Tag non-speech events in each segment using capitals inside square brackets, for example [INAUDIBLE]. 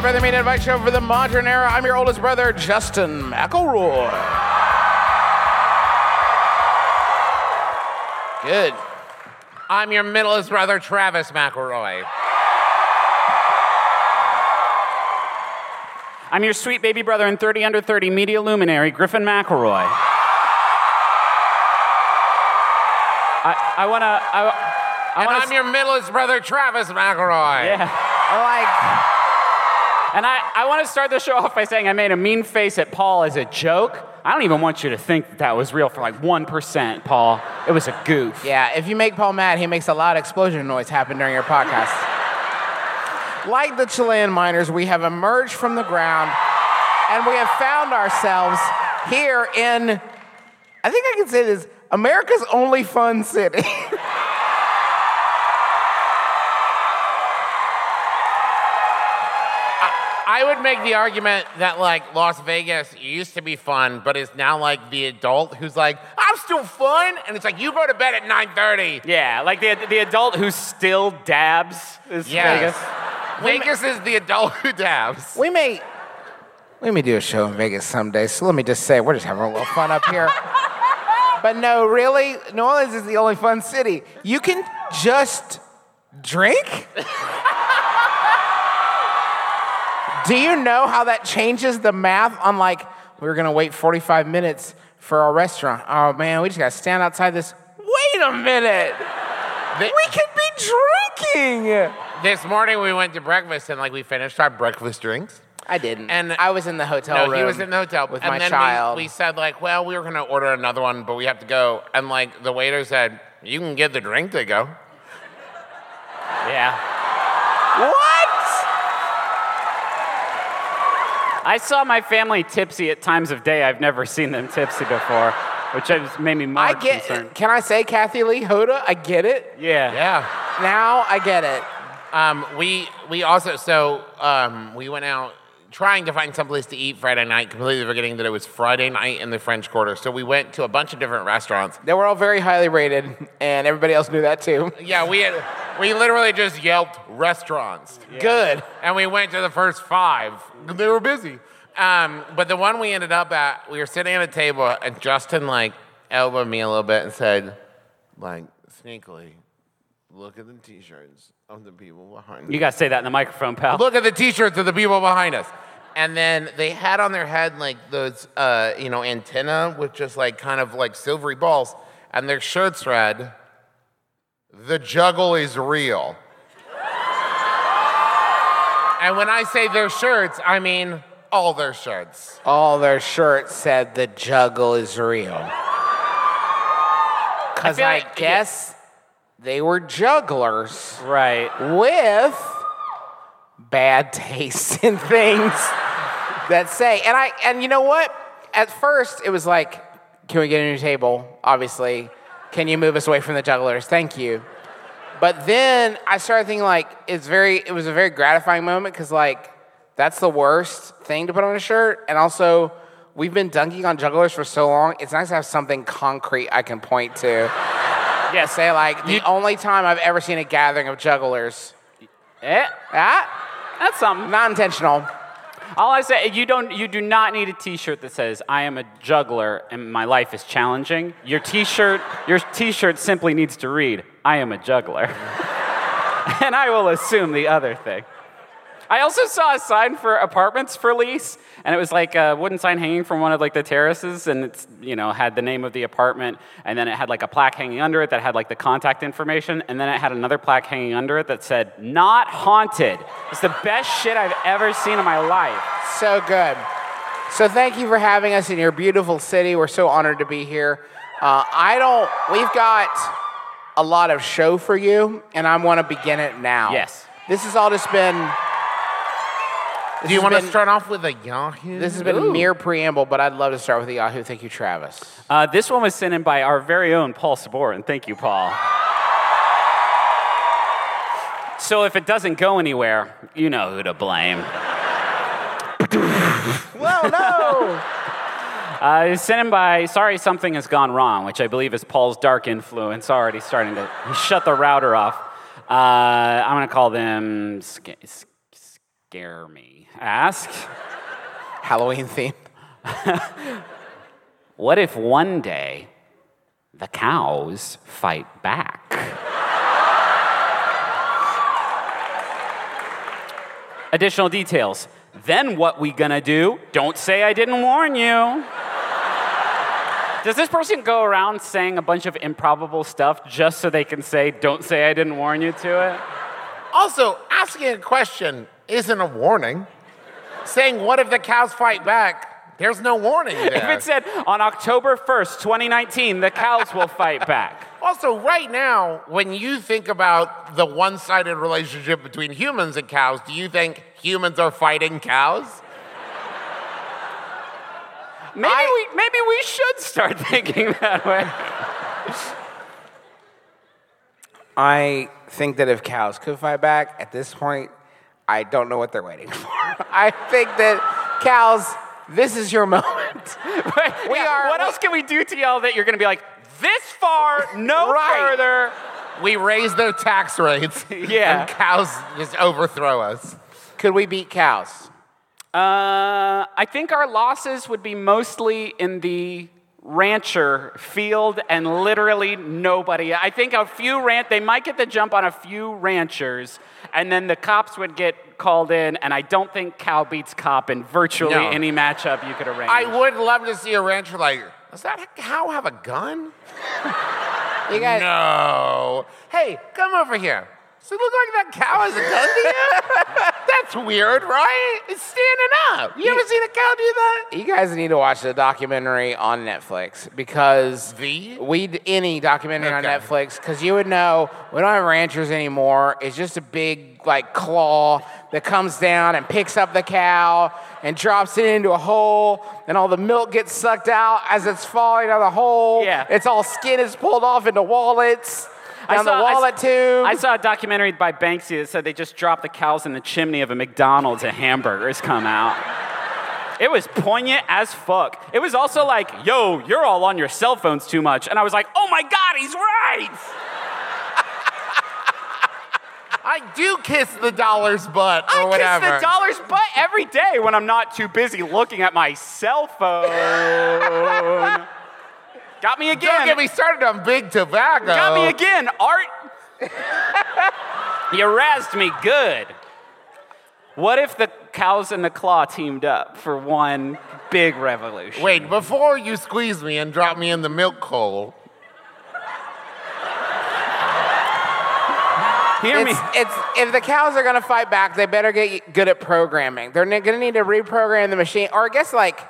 My brother, my brother, me, and invite show for the modern era. I'm your oldest brother, Justin McElroy. Good. I'm your middleest brother, Travis McElroy. I'm your sweet baby brother and 30 under 30 media luminary, Griffin McElroy. I, I wanna, I, I And wanna, I'm your middleest brother, Travis McElroy. yeah. Like, and I, I wanna start the show off by saying I made a mean face at Paul as a joke. I don't even want you to think that that was real for like 1%, Paul. It was a goof. Yeah, if you make Paul mad, he makes a loud explosion noise happen during your podcast. like the Chilean miners, we have emerged from the ground and we have found ourselves here in, I think I can say this, America's only fun city. [LAUGHS] I would make the argument that like Las Vegas used to be fun, but is now like the adult who's like, I'm still fun, and it's like you go to bed at 9:30. Yeah, like the, the adult who still dabs is Yes. Vegas. Vegas is the adult who dabs. we may, we may do a show in Vegas someday, so let me just say, we're just having a little fun up here. [LAUGHS] but no, really, New Orleans is the only fun city. You can just drink? [LAUGHS] Do you know how that changes the math on like, we were gonna wait 45 minutes for our restaurant. Oh man, we just gotta stand outside this. Wait a minute! We could be drinking! This morning we went to breakfast and like we finished our breakfast drinks. I didn't. And- I was in the hotel no, room. he was in the hotel with and my then child. We, we said like, well, we were gonna order another one, but we have to go. And like the waiter said, you can get the drink to go. Yeah. what? I saw my family tipsy at times of day I've never seen them tipsy before, which has made me more I get. concerned. Can I say Kathie Lee Hoda? I get it. Yeah. Yeah. Now I get it. Um, we we also so um, we went out trying to find someplace to eat Friday night, completely forgetting that it was Friday night in the French Quarter. So we went to a bunch of different restaurants. They were all very highly rated, and everybody else knew that too. Yeah, we had we literally just yelped restaurants, Good. and we went to the first five. They were busy. Um, but the one we ended up at, we were sitting at a table, and Justin like elbowed me a little bit and said, like sneakily, look at the t-shirts of the people behind. Us. You gotta say that in the microphone, pal. Look at the t-shirts of the people behind us. And then they had on their head like those, uh, you know, antenna with just like kind of like silvery balls, and their shirts read, "The juggle is real." And when I say their shirts, I mean all their shirts. All their shirts said the juggle is real. Because feel I, like- guess they were jugglers Right. with bad taste in things that say. And I and you know what? At first it was like, can we get a new table? Obviously. Can you move us away from the jugglers? Thank you. But then I started thinking like it's very it was a very gratifying moment because like that's the worst thing to put on a shirt. And also we've been dunking on jugglers for so long, it's nice to have something concrete I can point to. [LAUGHS] yeah, say like the only time I've ever seen a gathering of jugglers. Eh, Ah, that's something. not intentional. All I say, you don't, you do not need a T-shirt that says "I am a juggler and my life is challenging." Your T-shirt, your T-shirt simply needs to read "I am a juggler," [LAUGHS] and I will assume the other thing. I also saw a sign for apartments for lease, and it was like a wooden sign hanging from one of like the terraces, and it's you know had the name of the apartment, and then it had like a plaque hanging under it that had like the contact information, and then it had another plaque hanging under it that said "Not haunted." It's the best shit I've ever seen in my life. So good. So thank you for having us in your beautiful city. We're so honored to be here. Uh, I don't. We've got a lot of show for you, and I want to begin it now. Yes. This has all just been. This Do you has want to start off with a Yahoo? This has been a mere preamble, but I'd love to start with the Yahoo. Thank you, Travis. Uh, this one was sent in by our very own Paul Sabourin. Thank you, Paul. So if it doesn't go anywhere, you know who to blame. Whoa, no! [LAUGHS] Uh, it's sent in by Sorry Something Has Gone Wrong, which I believe is Paul's dark influence already starting to [LAUGHS] shut the router off. Uh, I'm going to call them sca- s- Scare Me. Ask, Halloween theme. [LAUGHS] what if one day the cows fight back? Additional details. Then what we gonna do? Don't say I didn't warn you. Does this person go around saying a bunch of improbable stuff just so they can say, don't say I didn't warn you to it? Also, asking a question isn't a warning. Saying, what if the cows fight back? There's no warning there. [LAUGHS] If it said, on October 1st, 2019, the cows will fight back. [LAUGHS] Also, right now, when you think about the one sided relationship between humans and cows, do you think humans are fighting cows? Maybe, we, maybe we should start [LAUGHS] thinking that way. I think that if cows could fight back, at this point, I don't know what they're waiting for. I think that cows, this is your moment. [LAUGHS] we are- What else can we do to y'all that you're going to be like, this far, no [LAUGHS] Right. further? We raise their tax rates, [LAUGHS] Yeah. and cows just overthrow us. Could we beat cows? Uh, I think our losses would be mostly in the rancher field and literally nobody. I think a few rant they might get the jump on a few ranchers and then the cops would get called in and I don't think cow beats cop in virtually No. any matchup you could arrange. I would love to see a rancher like, does that cow have a gun? You guys, No. Hey, come over here. Does it look like that cow has a gun to you? [LAUGHS] That's weird, right? It's standing up. You ever seen a cow do that? you guys need to watch the documentary on Netflix because The? we any documentary on Netflix because you would know we don't have ranchers anymore. It's just a big like claw that comes down and picks up the cow and drops it into a hole, and all the milk gets sucked out as it's falling out of the hole. Yeah. it's all skin is pulled off into wallets down the I wallet s- tube. I saw a documentary by Banksy that said they just dropped the cows in the chimney of a McDonald's and hamburgers come out. It was poignant as fuck. It was also like, yo, you're all on your cell phones too much. And I was like, oh my God, he's right. I do kiss the dollar's butt or I whatever. kiss the dollar's butt every day when I'm not too busy looking at my cell phone. Got me again. Don't get me started on big tobacco. Got me again, Art. [LAUGHS] you razzed me good. What if the cows and the claw teamed up for one big revolution? Wait, before you squeeze me and drop me in the milk hole, Hear me. It's, it's if the cows are gonna fight back, they better get good at programming. They're gonna need to reprogram the machine, or I guess like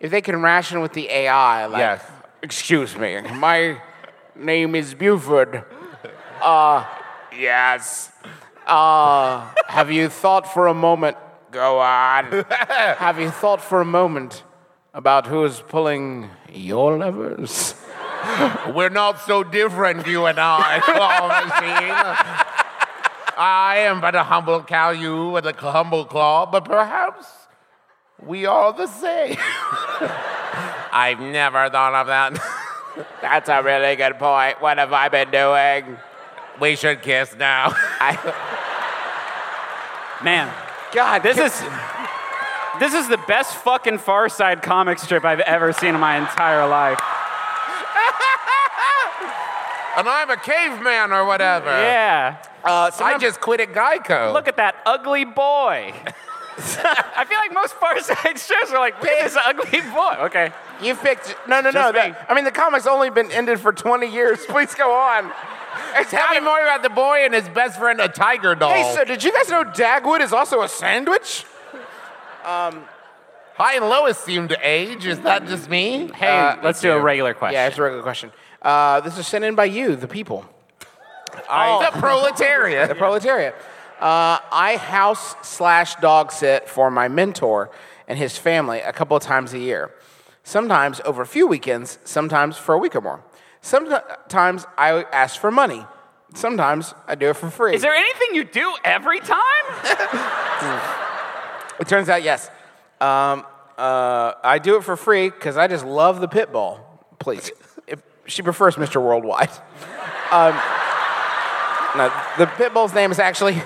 if they can ration with the AI. Like, Yes. Excuse me, my name is Buford. Uh, yes. Uh, have you thought for a moment? Go on. [LAUGHS] have you thought for a moment about who is pulling your levers? [LAUGHS] we're not so different, you and I, [LAUGHS] claw machine. I am but a humble cow, you with a humble claw, but perhaps we are the same. I've never thought of that. [LAUGHS] That's a really good point. What have I been doing? we should kiss now. I, [LAUGHS] Man, God, this can- is this is the best fucking Far Side comic strip I've ever seen in my entire life. [LAUGHS] and I'm a caveman or whatever. Yeah. Uh, I sometimes- just quit at Geico. Look at that ugly boy. [LAUGHS] I feel like most Far Side [LAUGHS] shows are like, look at this ugly boy. Okay. You picked. No, no, no. Just that- I mean, the comic's only been ended for 20 years. [LAUGHS] Please go on. Tell me more about the boy and his best friend, a tiger doll. Hey, so did you guys know Dagwood is also a sandwich? Hi and Lois seem to age. Is that just me? Hey, Uh, let's do a regular question. Yeah, it's a regular question. Uh, this is sent in by you, the people, the proletariat. the proletariat. Uh, I house slash dog sit for my mentor and his family a couple of times a year. Sometimes over a few weekends, sometimes for a week or more. Sometimes I ask for money. Sometimes I do it for free. Is there anything you do every time? [LAUGHS] [LAUGHS] It turns out, yes. Um, uh, I do it for free because I just love the pit bull. Please. If she prefers Mr. Worldwide. [LAUGHS] Um, no, the pit bull's name is actually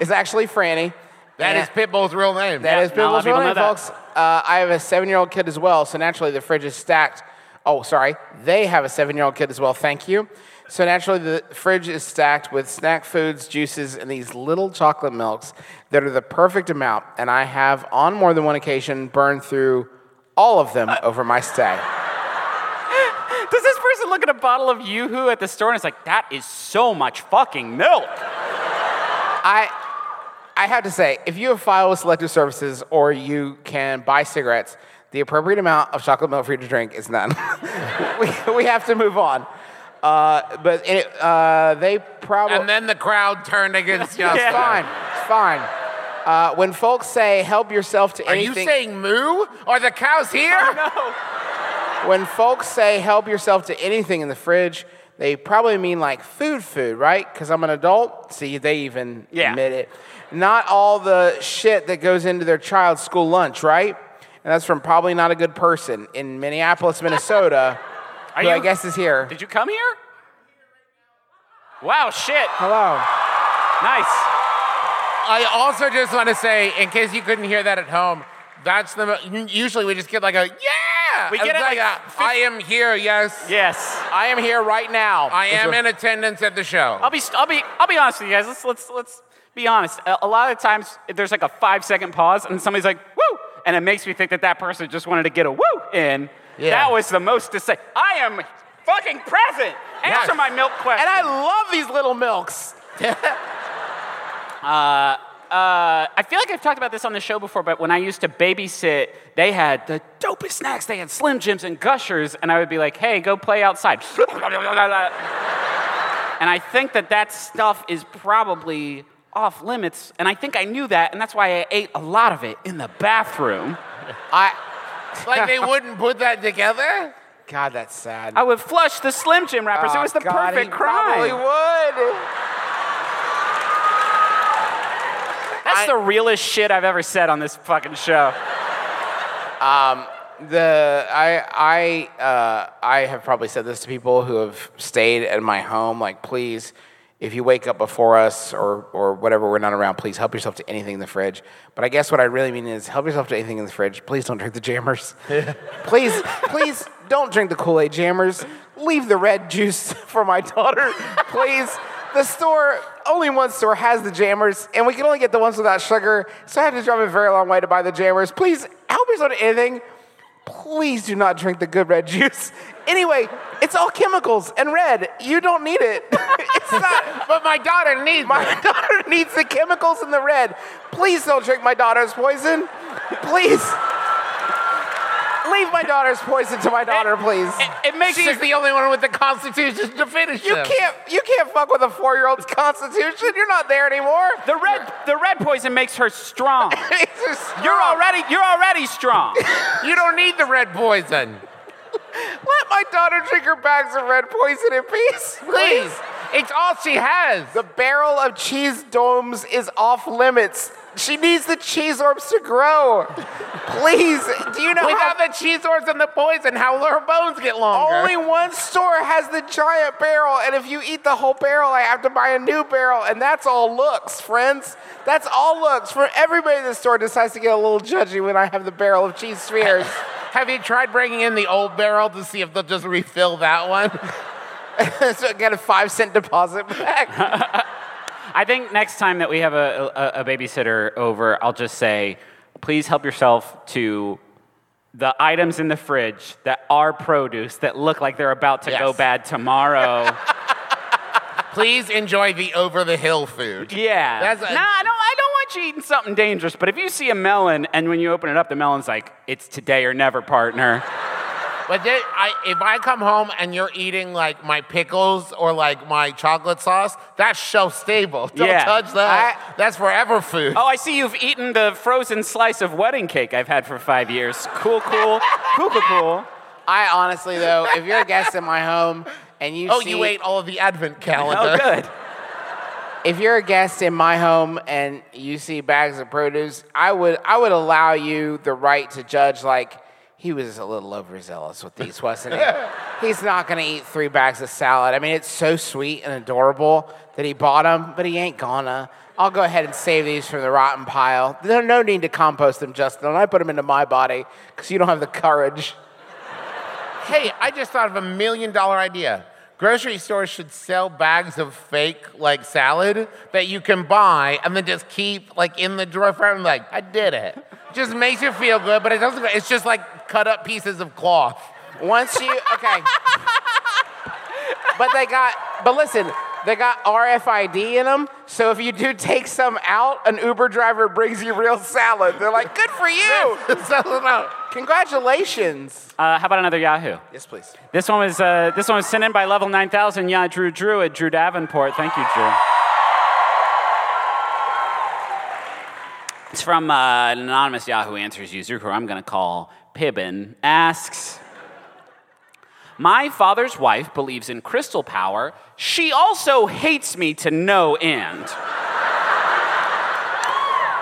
is actually Franny. That And is Pitbull's real name. That Yeah, is not a lot Pitbull's real name, folks. Uh, I have a seven-year-old kid as well, so naturally the fridge is stacked. Oh, sorry, they have a seven-year-old kid as well. Thank you. So naturally the fridge is stacked with snack foods, juices, and these little chocolate milks that are the perfect amount. And I have, on more than one occasion, burned through all of them [LAUGHS] over my stay. Does this person look at a bottle of Yoo-Hoo at the store and it's like, that is so much fucking milk? I, I have to say, if you have filed with Selective Services or you can buy cigarettes, the appropriate amount of chocolate milk for you to drink is none. [LAUGHS] we, we have to move on. Uh, but it, uh, they probably. and then the crowd turned against [LAUGHS] it's Justin. fine. It's fine. Uh, when folks say help yourself to anything. Are you saying moo? Are the cows here? No. When folks say help yourself to anything in the fridge, they probably mean like food, food, right? Because I'm an adult. See, they even Yeah. admit it. Not all the shit that goes into their child's school lunch, right? And that's from probably not a good person in Minneapolis, Minnesota, [LAUGHS] Are who I guess is here. Did you come here? Wow, shit. Hello. Nice. I also just want to say, in case you couldn't hear that at home, that's the mo- usually we just get like a yeah. We get It's it like a, I am here. Yes, Yes. I am here right now. I am in attendance at the show. I'll be, I'll be, I'll be honest with you guys. Let's, let's, let's be honest. A, a lot of times there's like a five second pause and somebody's like, woo! And it makes me think that that person just wanted to get a woo in. Yeah. That was the most to say. I am fucking present. Answer Yes. my milk question. And I love these little milks. [LAUGHS] Uh, I feel like I've talked about this on the show before, but when I used to babysit, they had the dopest snacks. They had Slim Jims and Gushers, and I would be like, hey, go play outside. [LAUGHS] and I think that that stuff is probably off limits, and I think I knew that, and that's why I ate a lot of it in the bathroom. [LAUGHS] I. like they [LAUGHS] wouldn't put that together. God, that's sad. I would flush the Slim Jim wrappers. it Oh, was the God, perfect he Probably crime. would. That's the realest shit I've ever said on this fucking show. The I I uh, I have probably said this to people who have stayed at my home. Like, please, if you wake up before us or or whatever, we're not around. Please help yourself to anything in the fridge. But I guess what I really mean is help yourself to anything in the fridge. Please don't drink the jammers. [LAUGHS] please, please don't drink the Kool Aid jammers. Leave the red juice [LAUGHS] for my daughter, please. The store, only one store has the jammers, and we can only get the ones without sugar. So I have to drive a very long way to buy the jammers. Please help yourself to anything please do not drink the good red [LAUGHS] juice. Anyway, it's all chemicals and red. You don't need it. [LAUGHS] it's not. But my daughter needs My it. daughter [LAUGHS] needs the chemicals in the red. Please don't drink my daughter's poison. Please. Leave my daughter's poison to my daughter, please. It, it makes She's you the only one with the constitution to finish You them. can't you can't fuck with a four-year-old's constitution. You're not there anymore. the red the red poison makes her strong. [LAUGHS] It's just- You're already you're already strong. You don't need the red poison. Let my daughter drink her bags of red poison in peace. [LAUGHS] Please. It's all she has. The barrel of cheese domes is off limits. She needs the cheese orbs to grow. Please, do you know how Without the cheese orbs and the poison, how will her bones get longer? only one store has the giant barrel, and if you eat the whole barrel, I have to buy a new barrel, and that's all looks, friends. That's all looks. For everybody in the store decides to get a little judgy when I have the barrel of cheese spheres. [LAUGHS] Have you tried bringing in the old barrel to see if they'll just refill that one? [LAUGHS] so I get a five cent deposit back. [LAUGHS] I think next time that we have a, a, a babysitter over, I'll just say, please help yourself to the items in the fridge that are produce that look like they're about to go bad tomorrow. [LAUGHS] Please enjoy the over the hill food. yeah. That's nah, a- I don't, I don't want you eating something dangerous, but if you see a melon and when you open it up, the melon's like, it's today or never, partner. But then I, if I come home and you're eating like my pickles or like my chocolate sauce, that's shelf stable. [LAUGHS] Don't Yeah. touch that. that's forever food. Oh, I see you've eaten the frozen slice of wedding cake I've had for five years. Cool, cool, cool, cool, cool. I honestly though, if you're a guest in my home and you Oh, see, you ate all of the advent calendar. [LAUGHS] Oh, calendar. good. If you're a guest in my home and you see bags of produce, I would I would allow you the right to judge like he was a little overzealous with these, wasn't he? [LAUGHS] He's not gonna eat three bags of salad. I mean, it's so sweet and adorable that he bought them, but he ain't gonna. I'll go ahead and save these from the rotten pile. There's no need to compost them, Justin. I put them into my body because you don't have the courage. Hey, I just thought of a million dollar idea. Grocery stores should sell bags of fake like salad that you can buy and then just keep like in the drawer forever. Like I did it. Just makes you feel good, but it doesn't. It's just like cut up pieces of cloth. Once you okay, but they got. But listen, they got RFID in them. So if you do take some out, an Uber driver brings you real salad. They're like, "Good for you! [LAUGHS] Sell them out. Congratulations!" Uh, how about another Yahoo? Yes, please. This one was uh, this one was sent in by level 9000. Yeah, Drew Drew at Drew Davenport. Thank you, Drew. It's from uh, an anonymous Yahoo Answers user who I'm going to call Pibbin. Asks, my father's wife believes in crystal power. She also hates me to no end.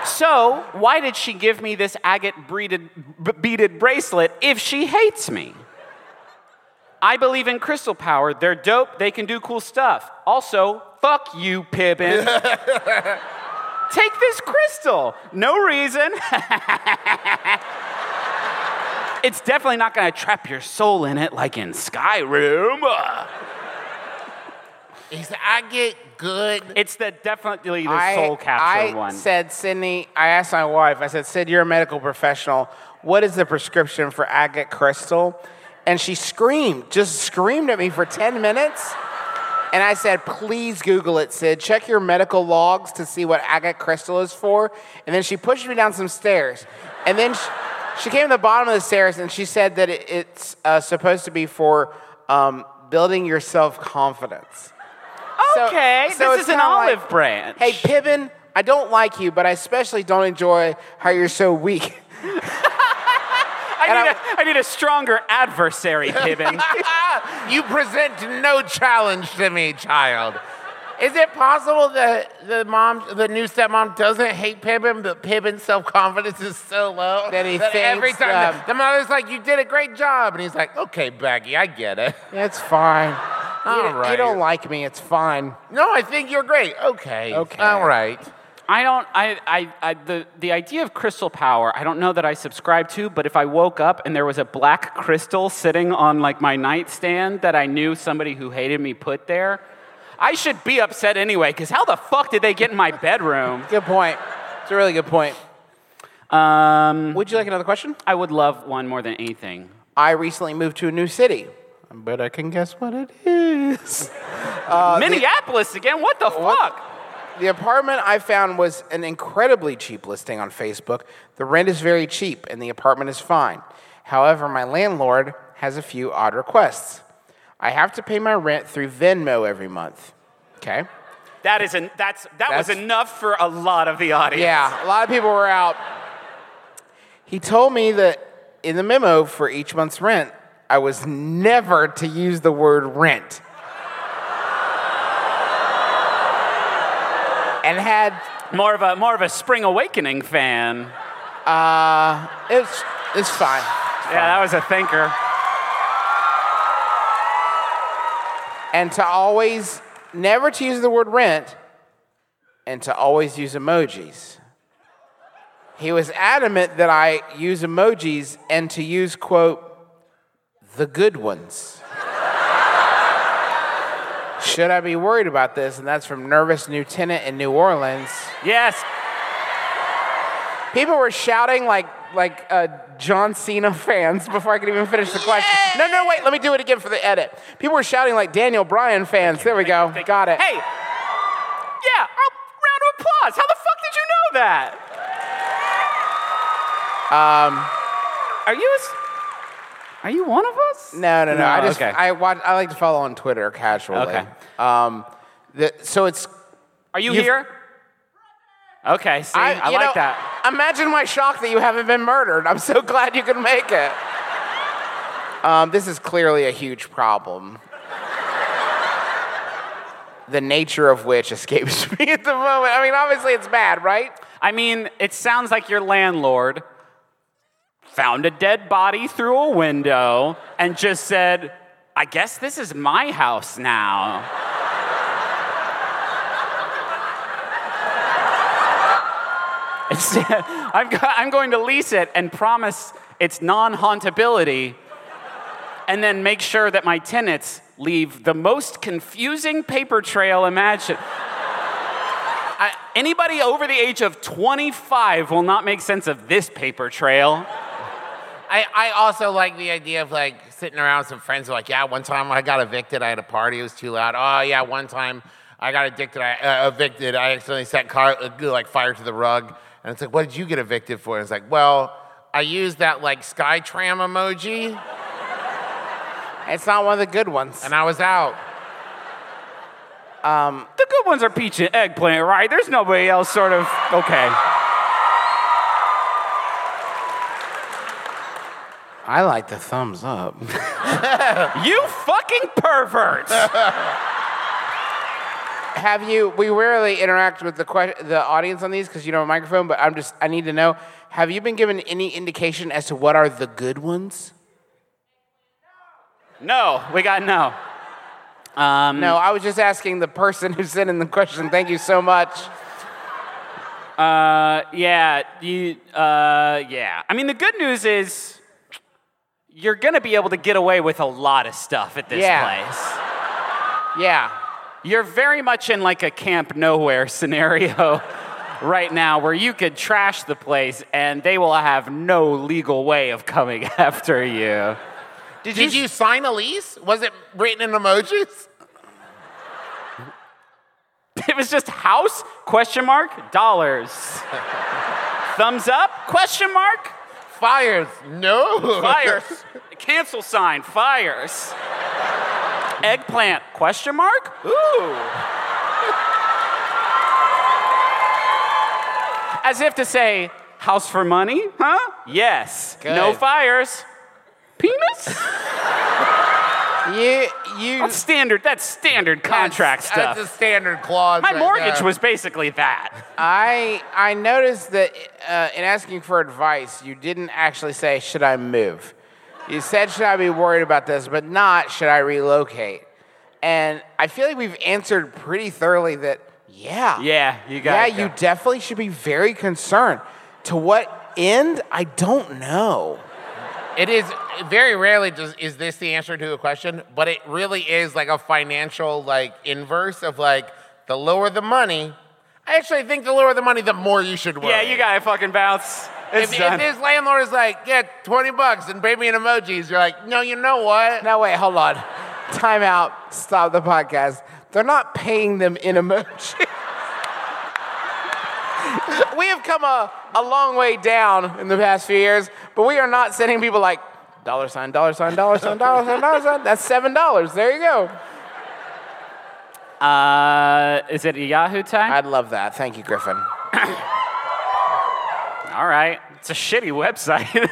So, why did she give me this agate beaded, bracelet if she hates me? I believe in crystal power. They're dope. They can do cool stuff. Also, fuck you, Pippin. [LAUGHS] Take this crystal. No reason. it's definitely not going to trap your soul in it like in Skyrim. Is agate good? It's the definitely the I, soul capture I one. I said, Sydnee. I asked my wife. I said, "Sid, you're a medical professional. What is the prescription for agate crystal?" And she screamed, just screamed at me for ten minutes. And I said, please Google it, Sid. Check your medical logs to see what agate crystal is for. And then she pushed me down some stairs. And then she, she came to the bottom of the stairs and she said that it, it's uh, supposed to be for um, building your self confidence. Okay, this is an olive branch. Hey, Pibbin, I don't like you, but I especially don't enjoy how you're so weak. [LAUGHS] I need, I- a I need a stronger adversary, Pibbin. [LAUGHS] you present no challenge to me, child. Is it possible that the mom, the new stepmom, doesn't hate Pippin, but Pippin's self-confidence is so low That he every thinks, every time um, the mother's like, "You did a great job," and he's like, "Okay, Baggy, I get it." It's fine. You, All don't- you don't like me, it's fine. No, I think you're great. Okay. Okay. All right. I don't. I, I, I. The the idea of crystal power. I don't know that I subscribe to. But if I woke up and there was a black crystal sitting on like my nightstand that I knew somebody who hated me put there, I should be upset anyway. Because how the fuck did they get in my bedroom? Good point. It's a really good point. Um, Would you like another question? I would love one more than anything. I recently moved to a new city, but I can guess what it is. [LAUGHS] Uh, Minneapolis again? What the fuck? The apartment I found was an incredibly cheap listing on Facebook. The rent is very cheap and the apartment is fine. However, my landlord has a few odd requests. I have to pay my rent through Venmo every month. Okay? That is an, that's that was enough for a lot of the audience. Yeah, a lot of people were out. He told me that in the memo for each month's rent, I was never to use the word rent. And had More of a more of a Spring Awakening fan. uh it's it's fine. Yeah, that was a thinker. And to always never to use the word rent and to always use emojis. He was adamant that I use emojis and to use quote the good ones. Should I be worried about this? And that's from Nervous New Tenant in New Orleans. Yes. People were shouting like like uh, John Cena fans before I could even finish the question. No, no, wait. Let me do it again for the edit. People were shouting like Daniel Bryan fans. There we go. Got it. Hey. Yeah. Oh, round of applause. How the fuck did you know that? Um. Are you? A, are you one of us? No, no, no. No, I just okay. I watch. I like to follow on Twitter casually. Okay. Um, the, so it's Are you You've- here? Okay. See, I, you like know, that. Imagine my shock that you haven't been murdered. I'm so [LAUGHS] glad you could make it. Um, this is clearly a huge problem. the nature of which escapes [LAUGHS] me at the moment. I mean, obviously it's bad, right? I mean, it sounds like your landlord found a dead body through a window and just said, I guess this is my house now. [LAUGHS] [LAUGHS] Go- I'm going to lease it and promise its non hauntability, and then make sure that my tenants leave the most confusing paper trail imaginable. I, anybody over the age of 25 will not make sense of this paper trail. I, I also like the idea of like sitting around with some friends who are like, yeah, one time I got evicted. I had a party. It was too loud. Oh yeah, one time I got addicted. I uh, evicted. I accidentally set car uh, like fire to the rug. And it's like, what did you get evicted for? And it's like, well, I used that like sky tram emoji, It's not one of the good ones. and I was out. Um, The good ones are peach and eggplant, right? There's nobody else sort of. Okay. I like the thumbs up. [LAUGHS] You fucking pervert! [LAUGHS] Have you? We rarely interact with the que- the audience on these because you don't have a microphone. But I'm just. I need to know. Have you been given any indication as to what are the good ones? no, we got no. Um, No, I was just asking the person who sent in the question. Thank you so much. Uh, yeah, you, uh, yeah. I mean, the good news is you're gonna be able to get away with a lot of stuff at this Yeah. place. Yeah. You're very much in like a camp nowhere scenario [LAUGHS] right now where you could trash the place and they will have no legal way of coming [LAUGHS] after you. Did, you, sign a lease? Was it written in emojis? [LAUGHS] It was just house question mark dollars. Thumbs up question mark Fires? No. fires. Cancel sign fires. Eggplant question mark? Ooh. As if to say, house for money? Huh? Yes. No fires. Penis? You you. That's standard. That's standard contract That's- stuff. That's a standard clause. My right mortgage there. was basically that. I I noticed that uh, in asking for advice, you didn't actually say, "Should I move?" You said, "Should I be worried about this?" But not, "Should I relocate?" And I feel like we've answered pretty thoroughly that, yeah, Yeah, you got yeah, you definitely should be very concerned. To what end? I don't know. It is very rarely does, is this the answer to a question, but it really is like a financial like inverse of like the lower the money. I actually think the lower the money, the more you should worry. Yeah, you gotta Fucking bounce. If, if this landlord is like, yeah, twenty bucks and pay me in emojis, you're like, no, you know what? No, wait, hold on. Time out. Stop the podcast. They're not paying them in emoji. We have come a, a long way down in the past few years, but we are not sending people like dollar sign, dollar sign, dollar sign, dollar sign, dollar sign. That's seven dollars. There you go. Uh, is it a Yahoo time? I'd love that. Thank you, Griffin. [COUGHS] All right. It's a shitty website. [LAUGHS]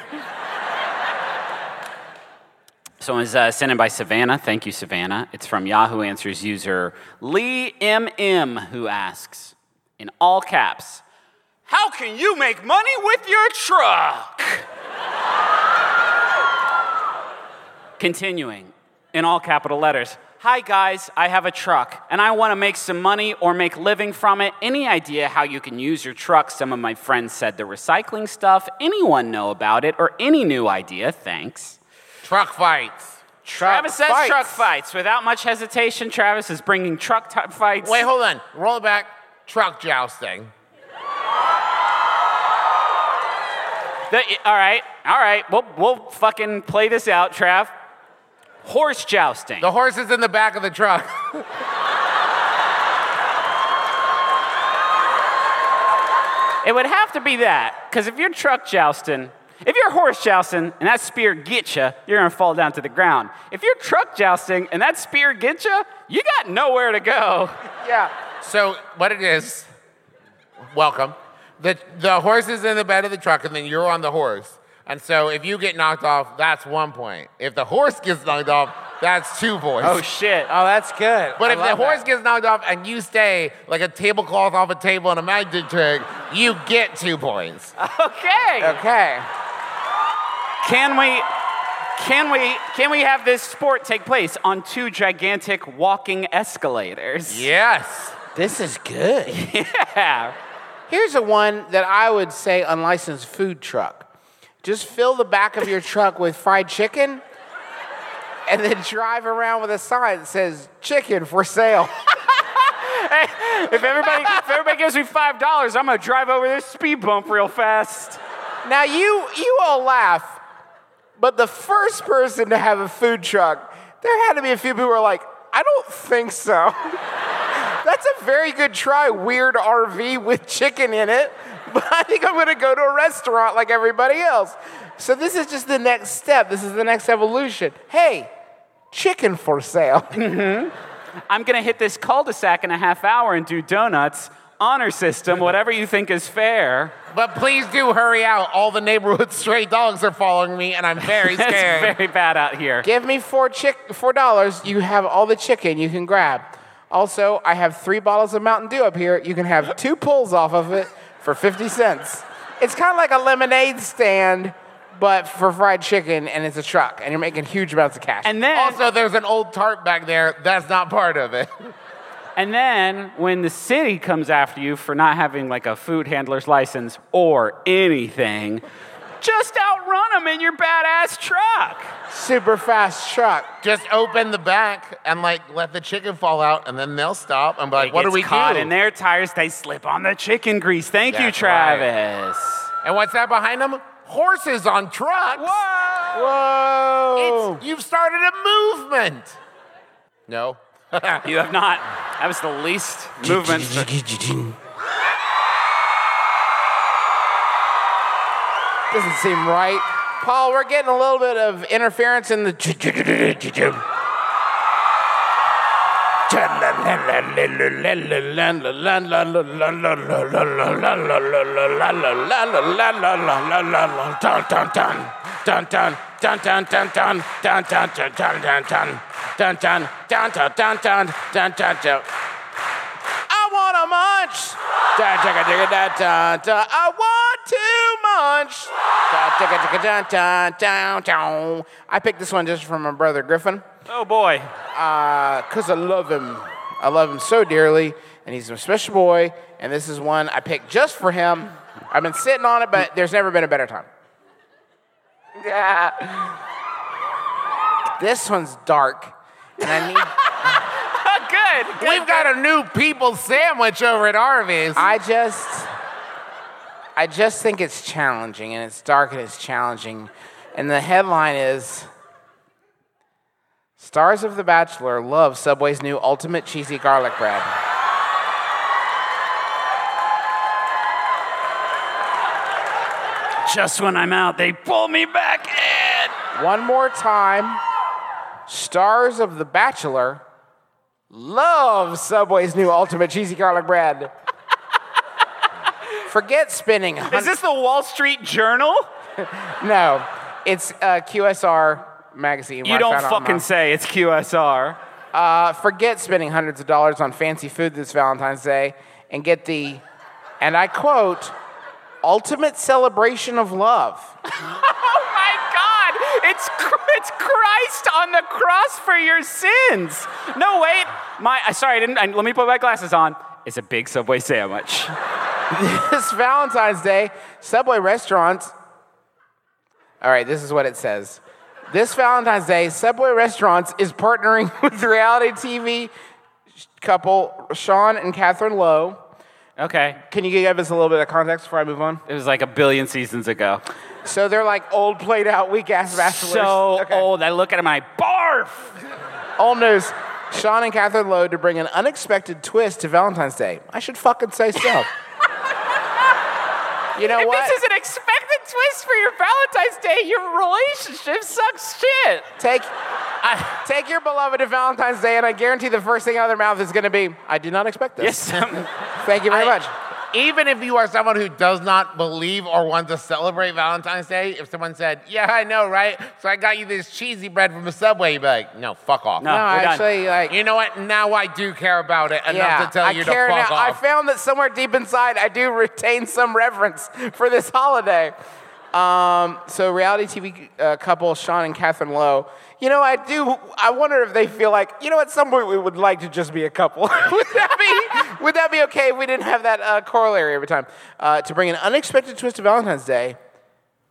so it uh, sent in by Savannah. Thank you, Savannah. It's from Yahoo Answers user Lee MM, who asks, in all caps, How can you make money with your truck? Continuing, in all capital letters. Hi guys, I have a truck and I want to make some money or make living from it. Any idea how you can use your truck? Some of my friends said the recycling stuff. Anyone know about it or any new idea? Thanks. Truck fights. Travis says fights. truck fights. Without much hesitation, Travis is bringing truck t- fights. Wait, hold on. Roll it back. Truck jousting. The- all right, all right. We'll, we'll fucking play this out, Trav. Horse jousting. The horse is in the back of the truck. [LAUGHS] It would have to be that, because if you're truck jousting, if you're horse jousting and that spear gets you, you're gonna fall down to the ground. If you're truck jousting and that spear gets you, you got nowhere to go. Yeah. So what it is, welcome. The the horse is in the bed of the truck, and then you're on the horse. And so if you get knocked off, that's one point. If the horse gets knocked off, that's two points. Oh shit. Oh, that's good. But I if the love horse that. gets knocked off and you stay like a tablecloth off a table in a magic trick, you get two points. [LAUGHS] Okay. Okay. Can we can we can we have this sport take place on two gigantic walking escalators? Yes. This is good. [LAUGHS] Yeah. Here's a one that I would say unlicensed food truck. Just fill the back of your truck with fried chicken and then drive around with a sign that says chicken for sale. Hey, [LAUGHS] if everybody if everybody gives me five dollars, I'm gonna drive over this speed bump real fast. Now you you all laugh, but the first person to have a food truck, there had to be a few people who were like, I don't think so. [LAUGHS] That's a very good try, weird RV with chicken in it. [LAUGHS] But I think I'm gonna go to a restaurant like everybody else. So this is just the next step. This is the next evolution. Hey, chicken for sale. [LAUGHS] Mm-hmm. I'm gonna hit this cul-de-sac in a half hour and do donuts. Honor system, whatever you think is fair. But please do hurry out. All the neighborhood stray dogs are following me, and I'm very It's [LAUGHS] scared. very bad out here. Give me four chick four dollars. You have all the chicken you can grab. Also, I have three bottles of Mountain Dew up here. You can have two pulls off of it for 50 cents. It's kind of like a lemonade stand, but for fried chicken, and it's a truck, and you're making huge amounts of cash. And then Also, there's an old tarp back there. That's not part of it. [LAUGHS] And then when the city comes after you for not having like a food handler's license or anything, just outrun them in your badass truck. super fast truck. Just open the back and like let the chicken fall out, and then they'll stop and be like, It "What do gets we caught do?" in their tires, they slip on the chicken grease. Thank you, That's right. Travis. And what's that behind them? Horses on trucks. Whoa! Whoa! It's, you've started a movement. No. [LAUGHS] You have not. That was the least [LAUGHS] movement. [LAUGHS] Doesn't seem right. Paul, we're getting a little bit of interference in the. Dun. I want to munch. Dun, dun, dun, dun, dun, dun, dun. I picked this one just from my brother Griffin Oh boy. Uh, because I love him. I love him so dearly, and he's a special boy. And this is one I picked just for him. I've been sitting on it, but there's never been a better time. Yeah. This one's dark, and I need. Good. good. We've got a new people sandwich over at Arby's. I just, I just think it's challenging, and it's dark and it's challenging. And the headline is Stars of The Bachelor love Subway's new ultimate cheesy garlic bread. Just when I'm out, they pull me back in. One more time. Stars of The Bachelor love Subway's new ultimate cheesy garlic bread. Forget spinning. hun- Is this the Wall Street Journal? [LAUGHS] no, it's uh, QSR magazine. You don't fucking say it's QSR. Uh, forget spending hundreds of dollars on fancy food this Valentine's Day and get the, and I quote, ultimate celebration of love. [LAUGHS] Oh my God! It's Christ on the cross for your sins. No, wait. My sorry, I didn't. I, let me put my glasses on. It's a big Subway sandwich. [LAUGHS] this Valentine's Day, Subway restaurants. All right, this is what it says. This Valentine's Day, Subway Restaurants is partnering [LAUGHS] with reality TV couple Sean and Catherine Lowe. Okay. Can you give us a little bit of context before I move on? It was like a billion seasons ago. So they're like old, played out, weak ass bachelors. So Okay. old. I look at him and I barf. Old news. Sean and Catherine Lowe to bring an unexpected twist to Valentine's Day. I should fucking say so. [LAUGHS] you know If what? this is an expected twist for your Valentine's Day, your relationship sucks shit. Take, take your beloved to Valentine's Day, and I guarantee the first thing out of their mouth is going to be, "I did not expect this." Yes. Um, Thank you very I- much. Even if you are someone who does not believe or want to celebrate Valentine's Day, if someone said, "Yeah, I know, right? So I got you this cheesy bread from the subway," you'd be like, "No, fuck off." No. No, we're done. actually, like, You know what? Now I do care about it enough yeah, to tell I you care to fuck now. I found that somewhere deep inside, I do retain some reverence for this holiday. Um, so, reality TV uh, couple Sean and Catherine Lowe. You know, I do. I wonder if they feel like, you know, at some point we would like to just be a couple. [LAUGHS] would that be? would that be okay if we didn't have that uh, corollary every time? Uh, to bring an unexpected twist to Valentine's Day,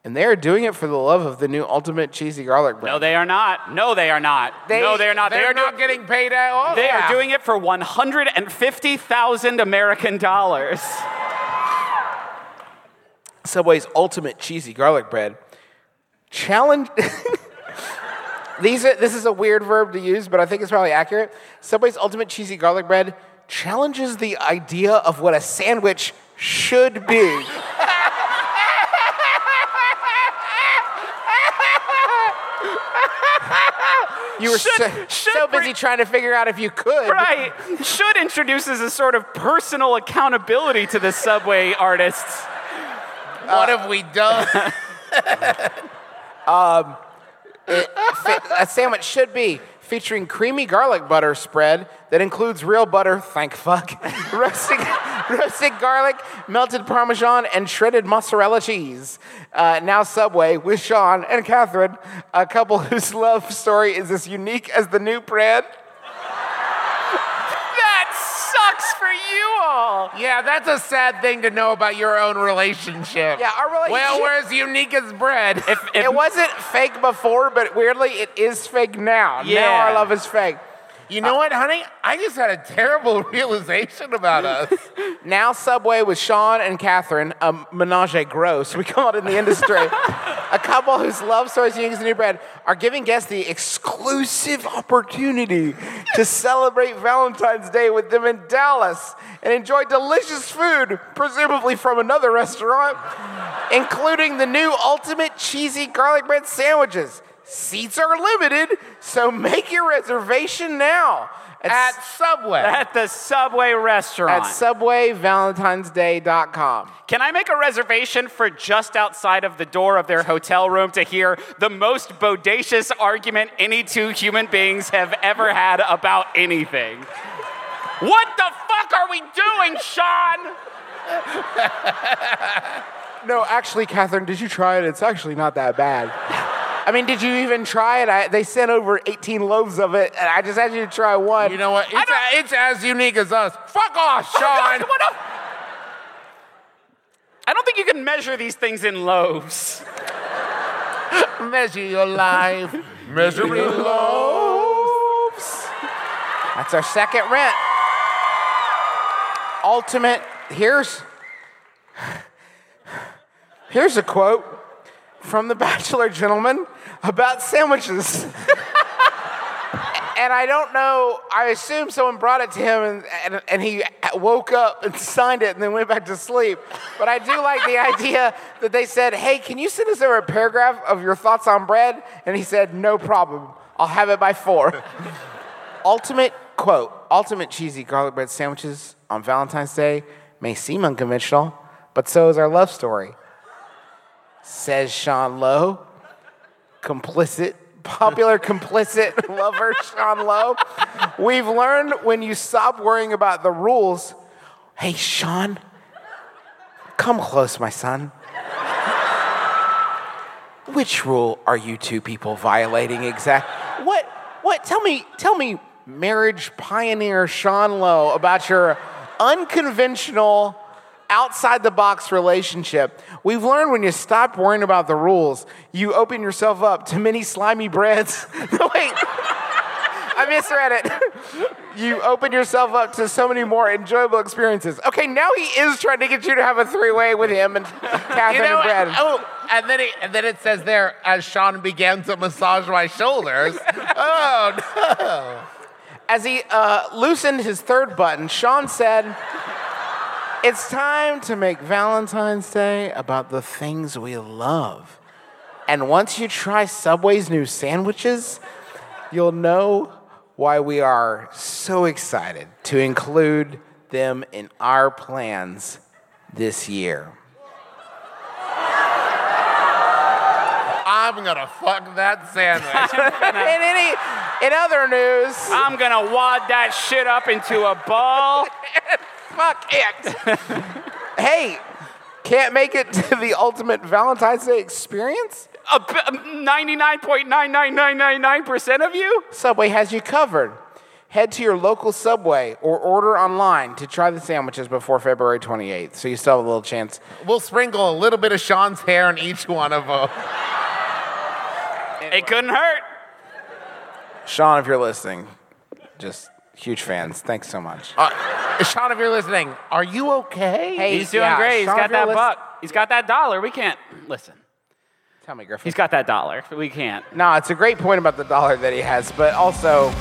and they are doing it for the love of the new ultimate cheesy garlic bread. No, they are not. No, they are not. They- no, they are not. They're they are not doing, getting paid at all. They Yeah. are doing it for 150,000 American dollars. Subway's ultimate cheesy garlic bread. Challenge. [LAUGHS] These are, this is a weird verb to use, but I think it's probably accurate. Subway's ultimate cheesy garlic bread challenges the idea of what a sandwich should be. You were Should- so, should so busy bring- trying to figure out if you could. Right. Should introduces a sort of personal accountability to the Subway artists. What have we done? [LAUGHS] Um, Fa- a sandwich should be featuring creamy garlic butter spread that includes real butter, thank fuck, [LAUGHS] roasted, roasted garlic, melted parmesan, and shredded mozzarella cheese. Uh, now Subway with Sean and Catherine, a couple whose love story is as unique as the new bread. That sucks for you all. yeah, that's a sad thing to know about your own relationship. Yeah, our relationship- Well, we're as unique as bread. If, if, it wasn't fake before, but weirdly, it is fake now. Now Yeah. our love is fake. You know what, honey? I just had a terrible [LAUGHS] realization about us. Now Subway with Sean and Catherine, a menage gross, we call it in the industry. a couple whose love story is unique as the new bread are giving guests the exclusive opportunity to celebrate Valentine's Day with them in Dallas and enjoy delicious food, presumably from another restaurant, including the new ultimate cheesy garlic bread sandwiches. Seats are limited, so make your reservation now At Subway. at the Subway restaurant. at subwayvalentinesday.com. Can I make a reservation for just outside of the door of their hotel room to hear the most bodacious argument any two human beings have ever had about anything? What the fuck are we doing, Sean? [LAUGHS] No, actually, Catherine, did you try it? It's actually not that bad. I mean, did you even try it? I, they sent over 18 loaves of it, and I just asked you to try one. You know what? It's, a- it's as unique as us. Fuck off, [LAUGHS] Sean. What a- I don't think you can measure these things in loaves. Measure your life. Measure your loaves. That's our second rent. Ultimate. Here's here's a quote from the Bachelor gentleman about sandwiches. and I don't know. I assume someone brought it to him, and, and, and he woke up and signed it, and then went back to sleep. But I do like the idea that they said, "Hey, can you send us over a paragraph of your thoughts on bread?" And he said, "No problem. I'll have it by four. [LAUGHS] Ultimate quote: Ultimate cheesy garlic bread sandwiches on Valentine's Day may seem unconventional, but so is our love story. Says Sean Lowe, complicit, popular complicit [LAUGHS] lover Sean Lowe. We've learned when you stop worrying about the rules. Hey, Sean, come close, my son. Which rule are you two people violating exact? What? What? Tell me, tell me, marriage pioneer Sean Lowe, about your unconventional outside the box relationship. We've learned when you stop worrying about the rules, you open yourself up to many slimy breads. [LAUGHS] Wait, I misread it. You open yourself up to so many more enjoyable experiences. Okay, now he is trying to get you to have a three way with him and [LAUGHS] Catherine You know, and Brad. oh, and then, he, and then it says there, as Sean began to massage my shoulders. [LAUGHS] oh, no! As he uh, loosened his third button, Sean said, It's time to make Valentine's Day about the things we love. And once you try Subway's new sandwiches, you'll know why we are so excited to include them in our plans this year. I'm gonna fuck that sandwich. [LAUGHS] in any, in other news, I'm gonna wad that shit up into a ball. [LAUGHS] fuck it. hey, can't make it to the ultimate Valentine's Day experience? A b- 99.99999% of you? Subway has you covered. Head to your local Subway or order online to try the sandwiches before February 28th, so you still have a little chance. we'll sprinkle a little bit of Sean's hair in each one of them. It couldn't hurt. Sean, if you're listening, just huge fans. Thanks so much. Uh, Sean, if you're listening, are you okay? Hey, He's doing yeah, great. He's Sean, got that lis- buck. He's got that dollar. We can't listen. Tell me, Griffin. He's got that dollar. We can't. No, it's a great point about the dollar that he has, but also.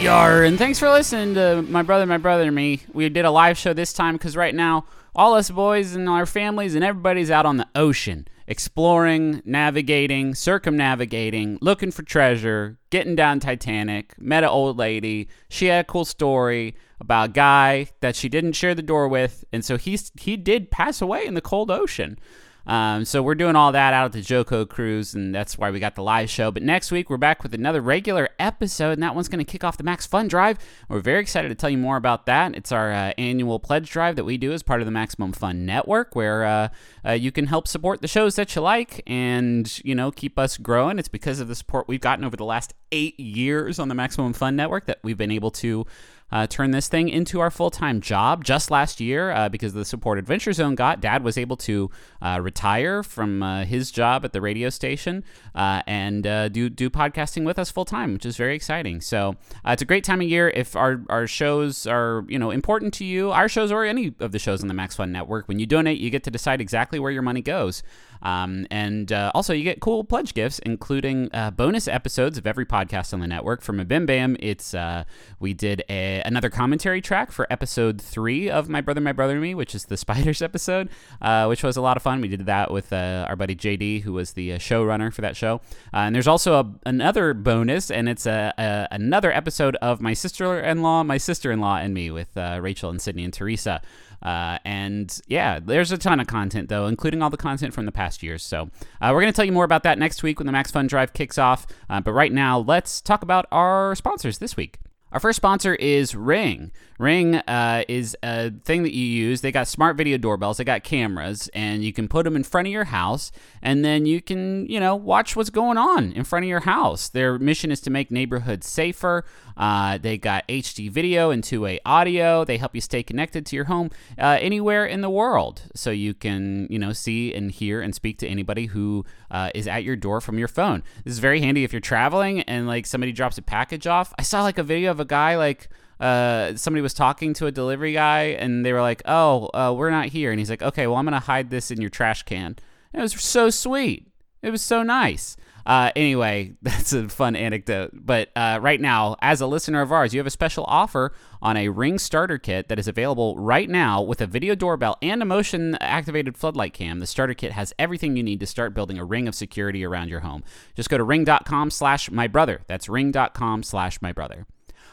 Yar, and thanks for listening to my brother, my brother, and me. We did a live show this time because right now, all us boys and our families and everybody's out on the ocean, exploring, navigating, circumnavigating, looking for treasure, getting down Titanic. Met an old lady. She had a cool story about a guy that she didn't share the door with, and so he he did pass away in the cold ocean. Um, so we're doing all that out at the JoCo cruise, and that's why we got the live show. But next week we're back with another regular episode, and that one's going to kick off the Max Fun Drive. We're very excited to tell you more about that. It's our uh, annual pledge drive that we do as part of the Maximum Fun Network, where uh, uh, you can help support the shows that you like, and you know keep us growing. It's because of the support we've gotten over the last eight years on the Maximum Fun Network that we've been able to uh, turn this thing into our full time job. Just last year, uh, because of the support Adventure Zone got, Dad was able to uh, retire from uh, his job at the radio station uh, and do do podcasting with us full time, which is very exciting. So it's a great time of year. If our, our shows are you know important to you, our shows or any of the shows on the Max Fun Network, when you donate, you get to decide exactly where your money goes. Um, and uh, also, you get cool pledge gifts, including uh, bonus episodes of every podcast on the network. From a Bim Bam, it's uh, we did a, another commentary track for episode three of My Brother, My Brother and Me, which is the [LAUGHS] Spiders episode, uh, which was a lot of fun. We did that with uh, our buddy JD, who was the uh, showrunner for that show. And there's also a, another bonus, and it's a, a, another episode of My Sister-in-Law, My Sister-in-Law, and Me with Rachel and Sydnee and Teresa. Uh, and yeah, there's a ton of content though, including all the content from the past years. So uh, we're going to tell you more about that next week when the Max Fun Drive kicks off. Uh, but right now, let's talk about our sponsors this week. Our first sponsor is Ring. Ring uh, is a thing that you use. They got smart video doorbells, they got cameras, and you can put them in front of your house, and then you can, you know, watch what's going on in front of your house. Their mission is to make neighborhoods safer. Uh, they got HD video and two way audio. They help you stay connected to your home uh, anywhere in the world, so you can, you know, see and hear and speak to anybody who uh, is at your door from your phone. This is very handy if you're traveling and like somebody drops a package off. I saw like a video of a guy like uh, somebody was talking to a delivery guy and they were like, "Oh, uh, we're not here," and he's like, "Okay, well, I'm gonna hide this in your trash can." And it was so sweet. It was so nice. Uh, anyway, [LAUGHS] that's a fun anecdote. But uh, right now, as a listener of ours, you have a special offer on a Ring starter kit that is available right now with a video doorbell and a motion activated floodlight cam. The starter kit has everything you need to start building a ring of security around your home. Just go to ring.com slash my brother. That's ring.com slash my brother.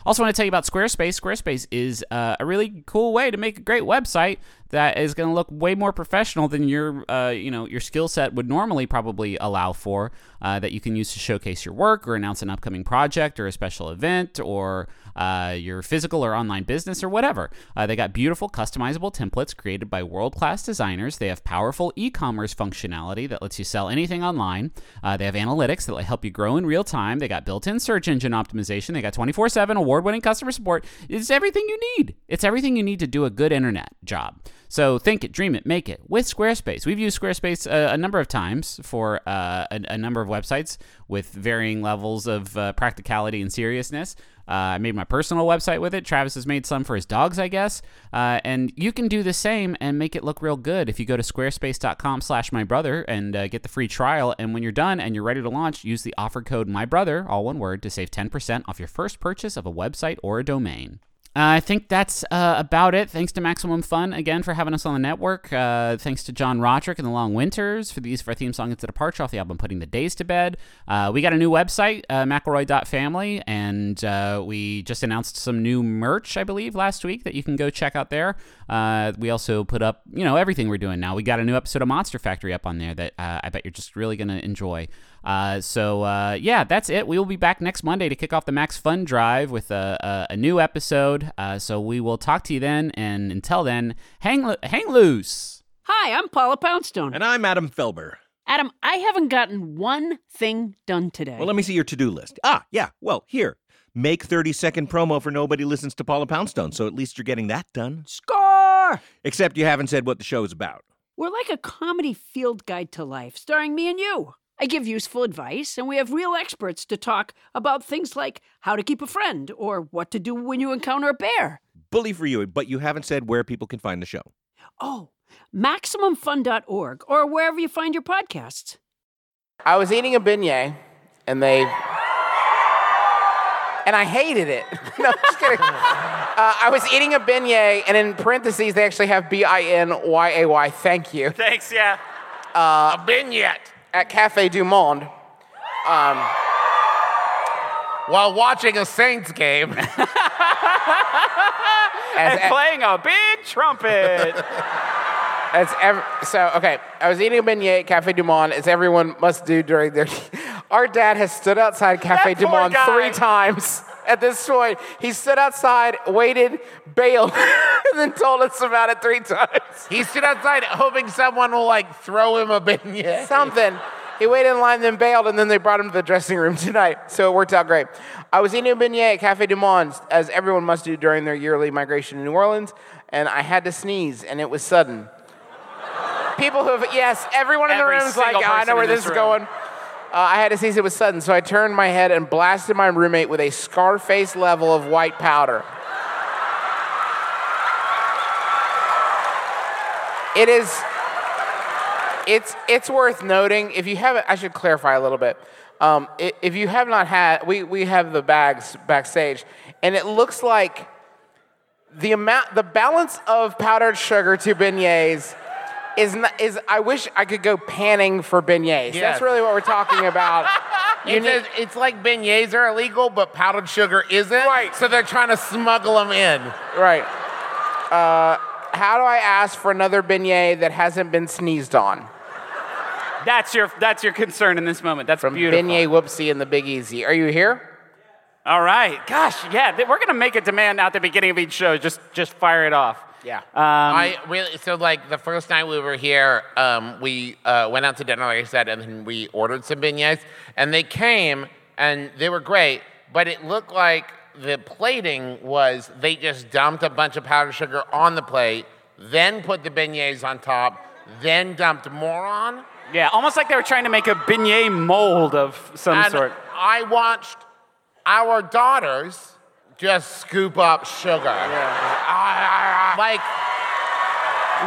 Also, want to tell you about Squarespace. Squarespace is uh, a really cool way to make a great website that is going to look way more professional than your, uh, you know, your skill set would normally probably allow for. Uh, that you can use to showcase your work or announce an upcoming project or a special event or uh, your physical or online business or whatever. Uh, they got beautiful customizable templates created by world class designers. They have powerful e commerce functionality that lets you sell anything online. Uh, they have analytics that help you grow in real time. They got built in search engine optimization. They got 24 7 award winning customer support. It's everything you need. It's everything you need to do a good internet job. So think it, dream it, make it with Squarespace. We've used Squarespace a, a number of times for uh, a, a number of websites with varying levels of uh, practicality and seriousness. Uh, I made my personal website with it. Travis has made some for his dogs, I guess. Uh, and you can do the same and make it look real good if you go to squarespace.com slash my brother and uh, get the free trial. And when you're done and you're ready to launch, use the offer code my brother, all one word, to save 10% off your first purchase of a website or a domain. Uh, I think that's uh, about it. Thanks to Maximum Fun again for having us on the network. Uh, thanks to John Roderick and the Long Winters for the use of our theme song "It's a Departure" off the album "Putting the Days to Bed." Uh, we got a new website, uh, McElroy.family, and uh, we just announced some new merch, I believe, last week that you can go check out there. Uh, we also put up, you know, everything we're doing now. We got a new episode of Monster Factory up on there that I bet you're just really gonna enjoy. Uh, so uh, yeah, that's it. We will be back next Monday to kick off the Max Fun Drive with a, a, a new episode. Uh, so we will talk to you then, and until then, hang lo- hang loose. Hi, I'm Paula Poundstone. And I'm Adam Felber. Adam, I haven't gotten one thing done today. Well, let me see your to do list. Ah, yeah. Well, here. Make 30 second promo for Nobody Listens to Paula Poundstone, so at least you're getting that done. Score! Except you haven't said what the show is about. We're like a comedy field guide to life, starring me and you. I give useful advice, and we have real experts to talk about things like how to keep a friend or what to do when you encounter a bear. Bully for you, but you haven't said where people can find the show. Oh, MaximumFun.org or wherever you find your podcasts. I was eating a beignet, and they. And I hated it. [LAUGHS] no, just kidding. [LAUGHS] Uh, I was eating a beignet, and in parentheses, they actually have B I N Y A Y, thank you, Thanks, yeah. a vignette at Cafe Du Monde. Um, while watching a Saints game. [LAUGHS] [LAUGHS] And playing a big trumpet. [LAUGHS] as ev- so, okay, I was eating a beignet at Cafe Du Monde, as everyone must do during their. Our dad has stood outside Cafe That Du Monde three times at this point. He stood outside, waited, bailed, [LAUGHS] and then told us about it three times. he stood outside hoping someone will like throw him a beignet. something. He waited in line, then bailed, and then they brought him to the dressing room tonight. So it worked out great. I was eating a beignet at Cafe Du Monde, as everyone must do during their yearly migration to New Orleans, and I had to sneeze, and it was sudden. People who have, yes, everyone in the Every room is like, "Oh, I know where this this is going. Uh, I had to sneeze, it was sudden, so I turned my head and blasted my roommate with a Scarface level of white powder. It is. It's it's worth noting if you haven't. I should clarify a little bit. Um, if you have not had, we we have the bags backstage, and it looks like the amount, the balance of powdered sugar to beignets is not, is. I wish I could go panning for beignets. Yes. That's really what we're talking about. [LAUGHS] You It need- says it's like beignets are illegal, but powdered sugar isn't. Right. So they're trying to smuggle them in. right. Uh, how do I ask for another beignet that hasn't been sneezed on? that's your that's your concern in this moment. That's From beautiful. Beignet Whoopsie and the Big Easy. Are you here? All right. Gosh, yeah, we're gonna make a demand now at the beginning of each show. Just just fire it off. Yeah. Um, I really so like the first night we were here, um, we uh, went out to dinner, like I said, and then we ordered some beignets, and they came and they were great, but it looked like the plating was they just dumped a bunch of powdered sugar on the plate, then put the beignets on top, then dumped more on. yeah, almost like they were trying to make a beignet mold of some and sort. I watched our daughters just scoop up sugar. Like,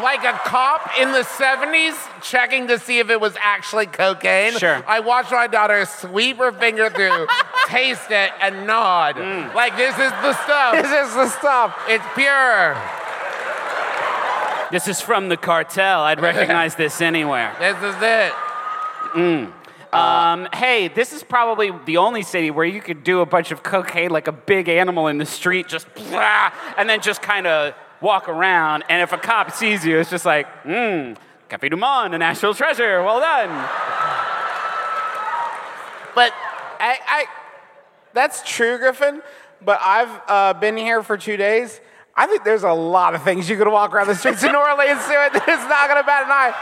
like a cop in the 70s checking to see if it was actually cocaine. Sure. I watched my daughter sweep her finger through, [LAUGHS] taste it, and nod. Mm. Like, this is the stuff. This is the stuff. It's pure. This is from the cartel. I'd recognize [LAUGHS] this anywhere. This is it. Um, hey, this is probably the only city where you could do a bunch of cocaine like a big animal in the street, just blah, and then just kind of walk around, and if a cop sees you, it's just like, mmm, Cafe du Monde, a national treasure. Well done. But I, I, that's true, Griffin. But I've uh, been here for two days. I think there's a lot of things you could walk around the streets of New Orleans doing that is not gonna bat an eye.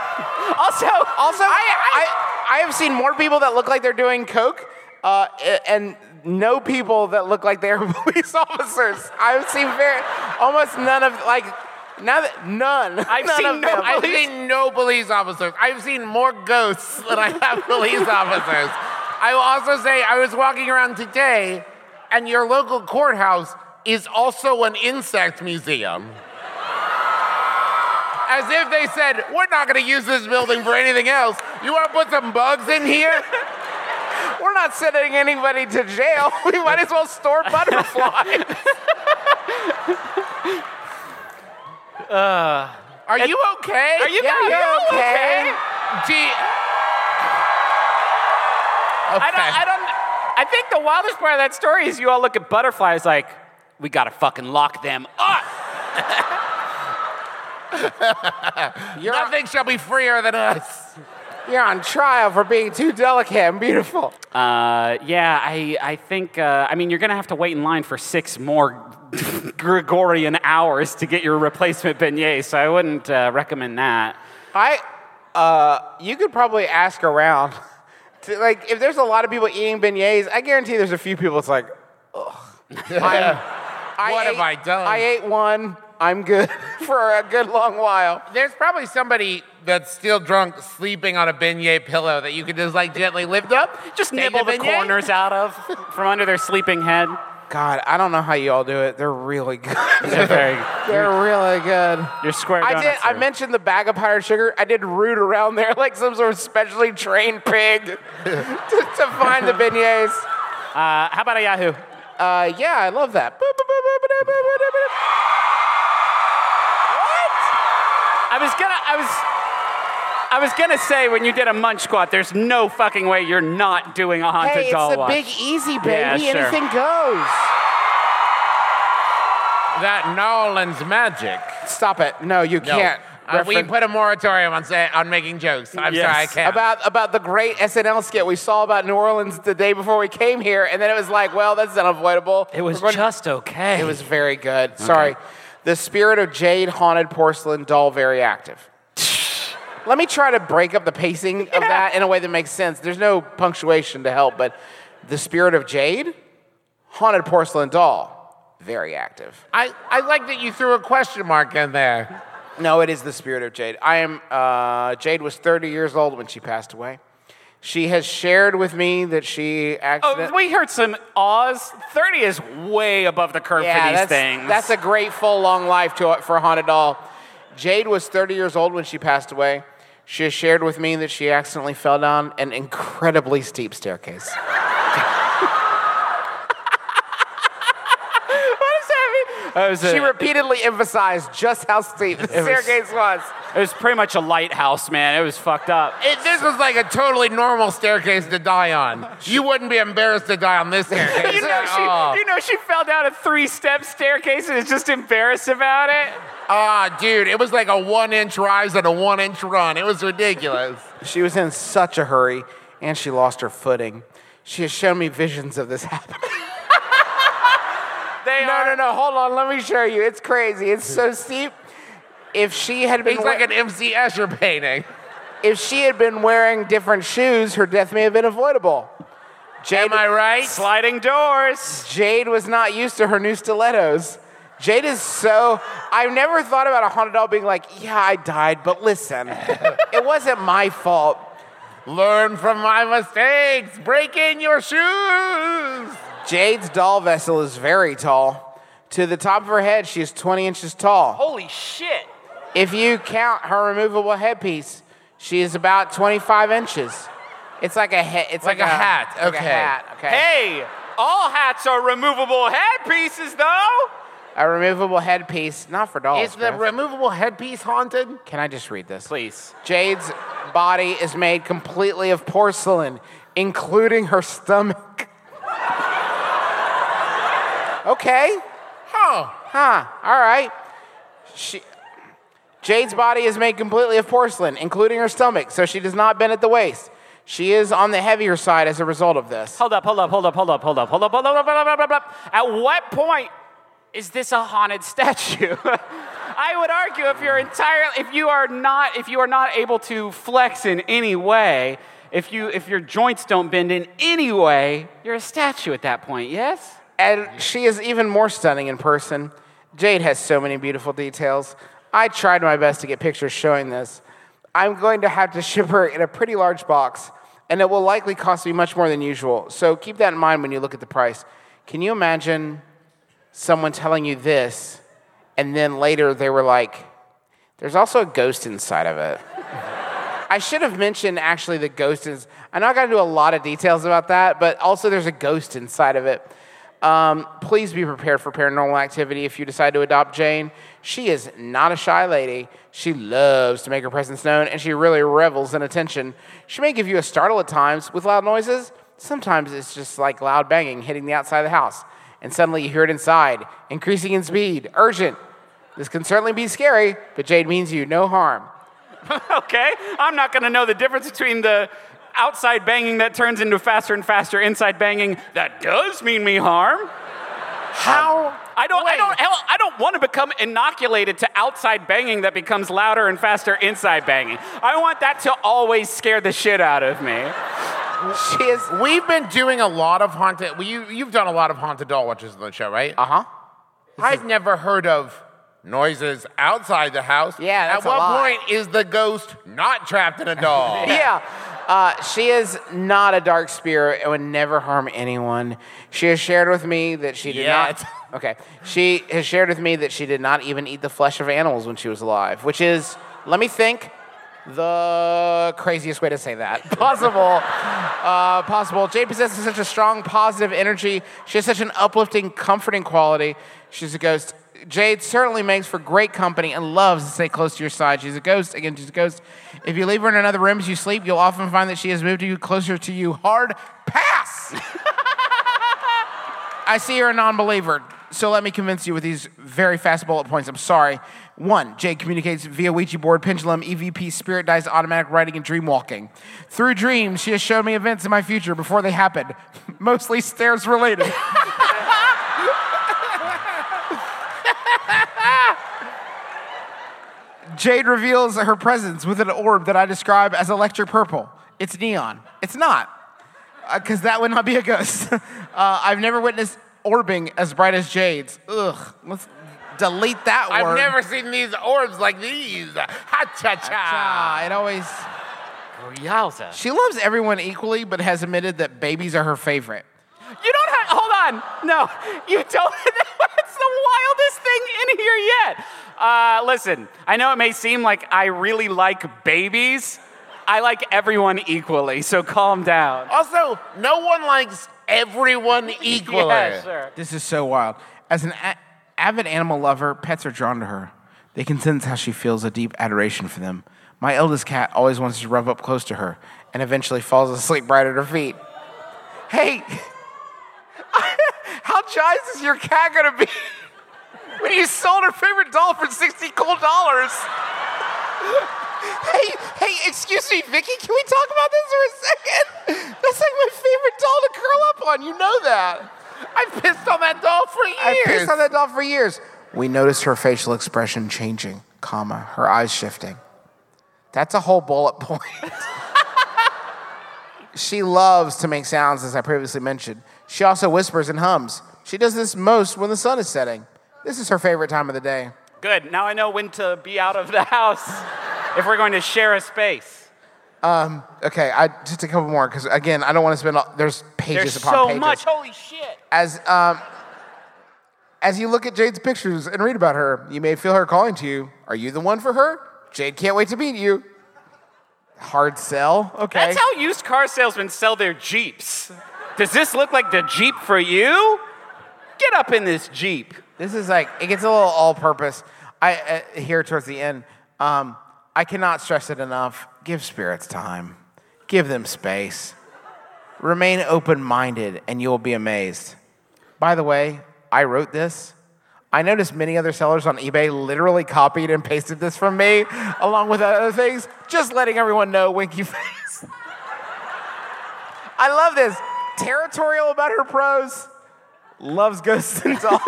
Also, also, I, I, I have seen more people that look like they're doing coke, uh, and no people that look like they're [LAUGHS] police officers. I've seen very, almost none of like, none, none. I've none seen no them. I've seen no police officers. I've seen more ghosts than I have police [LAUGHS] officers. I will also say I was walking around today, and your local courthouse is also an insect museum. As if they said, we're not going to use this building for anything else. You want to put some bugs in here? [LAUGHS] We're not sending anybody to jail. [LAUGHS] We might as well store butterflies. [LAUGHS] Uh, are you okay? Are you Yeah, you okay? Gee. I don't, I don't, I think the wildest part of that story is you all look at butterflies like, we gotta fucking lock them up. [LAUGHS] Nothing shall be freer than us. You're on trial for being too delicate and beautiful. Uh, yeah, I, I think, uh, I mean, you're gonna have to wait in line for six more [LAUGHS] Gregorian hours to get your replacement beignet, so I wouldn't uh, recommend that. I, uh, you could probably ask around. [LAUGHS] To, like, if there's a lot of people eating beignets, I guarantee there's a few people. It's like, ugh. I'm- I What have I done? I ate one. I'm good [LAUGHS] for a good long while. There's probably somebody that's still drunk sleeping on a beignet pillow that you could just like gently lift up. [LAUGHS] Just nibble the beignet. corners out of from under their sleeping head. God, I don't know how you all do it. They're really good. [LAUGHS] They're very, They're really good. You're square I did. donuts I mentioned the bag of powdered sugar. I did root around there like some sort of specially trained pig to, to find the beignets. Uh, how about a Yahoo? uh, yeah, I love that. What? I was gonna, I was. I was gonna say when you did a munch squat, there's no fucking way you're not doing a haunted hey, doll. Hey, it's the big easy, baby. Yeah, sure. Anything goes. That Nolans magic. Stop it! No, you no. can't. Uh, we put a moratorium on say, on making jokes. I'm Yes. sorry, I can't. about about the great SNL skit we saw about New Orleans the day before we came here, and then it was like, well, that's unavoidable. it was We're going- just okay. It was very good. Sorry. The spirit of jade haunted porcelain doll very active. [LAUGHS] Let me try to break up the pacing of that in a way that makes sense. There's no punctuation to help, but the spirit of jade haunted porcelain doll very active. I, I like that you threw a question mark in there. No, it is the spirit of Jade. I am. Uh, Jade was 30 years old when she passed away. She has shared with me that she Oh, we heard some awes. Thirty is way above the curve yeah, for these that's, things. that's a great full long life to, for a haunted doll. Jade was 30 years old when she passed away. She has shared with me that she accidentally fell down an incredibly steep staircase. what does that mean? A- She repeatedly emphasized just how steep the staircase was. it was pretty much a lighthouse, man. It was fucked up. It, this was like a totally normal staircase to die on. You wouldn't be embarrassed to die on this [LAUGHS] staircase You know, at she, all. you know, she fell down a three-step staircase and is just embarrassed about it. Ah, dude, it was like a one-inch rise and a one-inch run. It was ridiculous. [LAUGHS] She was in such a hurry and she lost her footing. She has shown me visions of this happening. They No, are, no, no. Hold on. Let me show you. It's crazy. It's so steep. If she had been It's like an MC Escher painting. if she had been wearing different shoes, her death may have been avoidable. Jade, Am I right? sliding doors. Jade was not used to her new stilettos. Jade is so. I've never thought about a haunted doll being like, yeah, I died, but listen, [LAUGHS] it wasn't my fault. Learn from my mistakes. Break in your shoes. Jade's doll vessel is very tall. To the top of her head, she is 20 inches tall. Holy shit. If you count her removable headpiece, she is about 25 inches. It's like a he- it's like, Like a hat, like a okay. hat. Okay. Hey, all hats are removable headpieces, though. A removable headpiece, not for dolls. Is the Griff. removable headpiece haunted? Can I just read this? Please. Jade's body is made completely of porcelain, including her stomach. [LAUGHS] okay. Huh. Huh. All right. She, Jade's body is made completely of porcelain, including her stomach, so she does not bend at the waist. She is on the heavier side as a result of this. Hold up, hold up, hold up, hold up, hold up, hold up, hold up, hold up, hold up, hold up. At what point is this a haunted [LAUGHS] statue? [LAUGHS] I would argue if you're entirely, if you are not, if you are not able to flex in any way, if you, if your joints don't bend in any way, you're a statue at that point. Yes. And she is even more stunning in person. Jade has so many beautiful details. I tried my best to get pictures showing this. I'm going to have to [LAUGHS] ship her in a pretty large box, and it will likely cost me much more than usual. So keep that in mind when you look at the price. Can you imagine someone telling you this, and then later they were like, there's also a ghost inside of it? [LAUGHS] I should have mentioned actually the ghost is. I know I got to do a lot of details about that, but also there's a ghost inside of it. Um, please be prepared for paranormal activity if you decide to adopt Jane. She is not a shy lady. She loves to make her presence known, and she really revels in attention. She may give you a startle at times with loud noises. Sometimes it's just like loud banging hitting the outside of the house, and suddenly you hear it inside, increasing in speed, urgent. This can certainly be scary, but Jade means you no harm. [LAUGHS] okay. I'm not going to know the difference between the outside banging that turns into faster and faster inside banging that does mean me harm. How? I don't, I don't, I don't want to become inoculated to outside banging that becomes louder and faster inside banging. I want that to always scare the shit out of me. She is. We've been doing a lot of haunted. Well, you, you've done a lot of haunted doll watches on the show, right? Uh huh. I've never heard of noises outside the house. Yeah, that's At a what lot. point is the ghost not trapped in a doll? [LAUGHS] Yeah. Uh, she is not a dark spirit and would never harm anyone. She has shared with me that she did Yet. not. [LAUGHS] Okay. She has shared with me that she did not even eat the flesh of animals when she was alive, which is, let me think, the craziest way to say that [LAUGHS] possible. uh, possible. Jade possesses such a strong positive energy. She has such an uplifting, comforting quality. She's a ghost. Jade certainly makes for great company and loves to stay close to your side. She's a ghost. Again, she's a ghost. If you leave her in another room as you sleep, you'll often find that she has moved you closer to you. Hard pass. [LAUGHS] I see you're a non-believer, so let me convince you with these very fast bullet points. I'm sorry. One, Jade communicates via Ouija board, pendulum, EVP, spirit dice, automatic writing, and dream walking. Through dreams, she has shown me events in my future before they happened, [LAUGHS] mostly stairs related. [LAUGHS] Jade reveals her presence with an orb that I describe as electric purple. It's neon. It's not, because that would not be a ghost. [LAUGHS] uh, I've never witnessed orbing as bright as Jade's. Ugh. Let's delete that one. I've word. never seen these orbs like these. Ha cha cha. It always. Yowza. She loves everyone equally, but has admitted that babies are her favorite. You don't have, hold on. No, you don't. [LAUGHS] That's the wildest thing in here yet. Uh, listen, I know it may seem like I really like babies. I like everyone equally, so calm down. Also, no one likes everyone [LAUGHS] equally. Yeah, sure. This is so wild. As an a- avid animal lover, pets are drawn to her. They can sense how she feels a deep adoration for them. My eldest cat always wants to rub up close to her and eventually falls asleep right at her feet. Hey, [LAUGHS] how jazzed is your cat gonna be [LAUGHS] when you sold her favorite doll for 60 cool dollars? Hey, hey, excuse me, Vicky, can we talk about this for a second? That's like my favorite doll to curl up on. You know that. I've pissed on that doll for years. I've pissed on that doll for years. We noticed her facial expression changing, comma, her eyes shifting. That's a whole bullet point. [LAUGHS] she loves to make sounds, as I previously mentioned. She also whispers and hums. She does this most when the sun is setting. This is her favorite time of the day. Good. Now I know when to be out of the house [LAUGHS] if we're going to share a space. Okay, I just a couple more because again, I don't want to spend. All, there's pages There's upon so pages. much. Holy shit. As um, as you look at Jade's pictures and read about her, you may feel her calling to you. Are you the one for her? Jade can't wait to meet you. Hard sell. Okay. That's how used car salesmen sell their Jeeps. Does this look like the Jeep for you? Get up in this Jeep. This is like it gets a little all-purpose. I uh, here towards the end. Um, I cannot stress it enough. Give spirits time. Give them space. Remain open-minded, and you will be amazed. By the way, I wrote this. I noticed many other sellers on eBay literally copied and pasted this from me, along with other things, just letting everyone know winky [LAUGHS] face. I love this. Territorial about her pros, loves ghosts and [LAUGHS] dolls.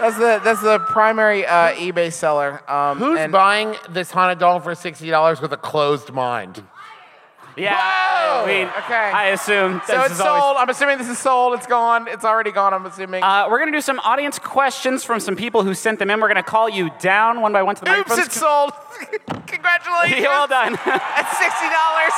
that's the that's the primary uh, eBay seller. Um, Who's and- buying this haunted doll for sixty dollars with a closed mind? Yeah, Whoa! I mean, Okay. I assume So this it's is always- sold. I'm assuming this is sold. It's gone. It's already gone. I'm assuming. Uh, we're gonna do some audience questions from some people who sent them in. We're gonna call you down one by one to the Oops, microphones. it's sold. [LAUGHS] Congratulations. [LAUGHS] Well done. At sixty dollars.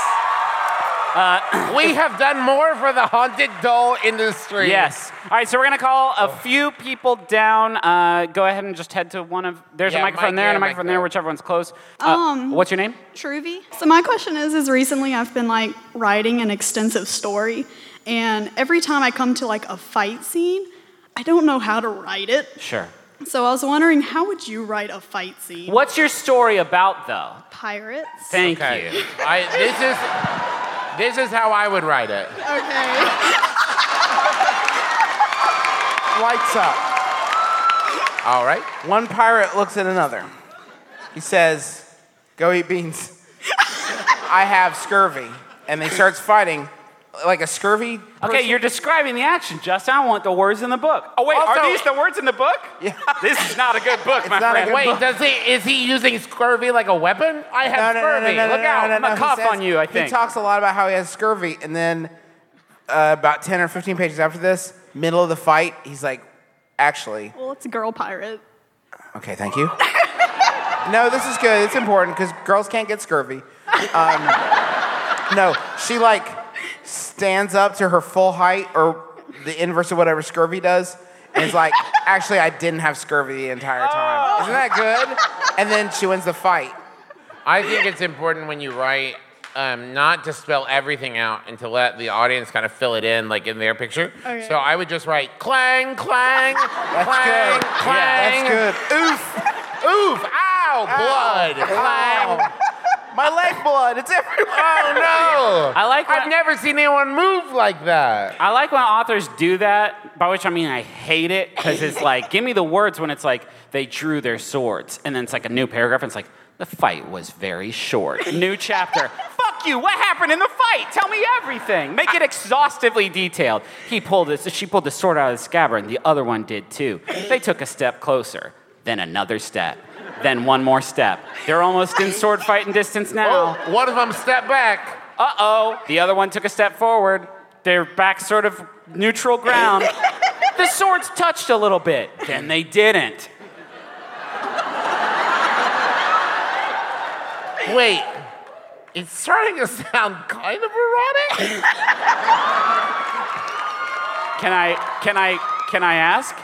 [COUGHS] we have done more for the haunted doll industry. yes. All right, so we're gonna call a few people down. Uh, go ahead and just head to one of. There's Yeah, a microphone mic there and a microphone there, there. whichever one's close. Uh, Um, what's your name? Truvy. So my question is, is recently I've been like writing an extensive story, and every time I come to like a fight scene, I don't know how to write it. Sure. So I was wondering, how would you write a fight scene? What's your story about, though? Pirates. Thank Okay. you. I, this is this is how I would write it. Okay. Lights up. All right. One pirate looks at another. He says, "Go eat beans." [LAUGHS] I have scurvy, and they starts fighting like a scurvy. Okay, you're describing the action, Justin. I want the words in the book. Oh wait, Also- are these the words in the book? [LAUGHS] Yeah. This is not a good book, my friend. Wait, book. Does he is he using scurvy like a weapon? I have No, no, no, scurvy. no, no, Look no, out. no, I'm gonna no, he cough says- on you, I think He talks a lot about how he has scurvy, and then uh, about 10 or 15 pages after this, middle of the fight, he's like, actually, well, it's a girl pirate. okay, thank you. [LAUGHS] no, this is good. It's important because girls can't get scurvy. Um, no, she like stands up to her full height or the inverse of whatever scurvy does. And is like, [LAUGHS] actually, I didn't have scurvy the entire time. Isn't that good? And then she wins the fight. I think it's important when you write um, not to spell everything out and to let the audience kind of fill it in, like in their picture. Okay. So I would just write clang, clang, That's clang, good. clang. That's good. Oof. Oof! Ow! Blood! Clang! My leg blood. It's everywhere. [LAUGHS] Oh no! I like I've never seen anyone move like that. I like when authors do that, by which I mean I hate it, because it's like, give me the words when it's like they drew their swords, and then it's like a new paragraph, and it's like, the fight was very short. New chapter. [LAUGHS] Fuck you, what happened in the fight? Tell me everything. Make it exhaustively detailed. He pulled this, she pulled the sword out of the scabbard, and the other one did too. They took a step closer, then another step, then one more step. They're almost in sword fighting distance now. Oh, one of them stepped back. Uh oh. The other one took a step forward. They're back sort of neutral ground. [LAUGHS] the swords touched a little bit. Then they didn't. Wait, it's starting to sound kind of erotic. Can I can I can I ask?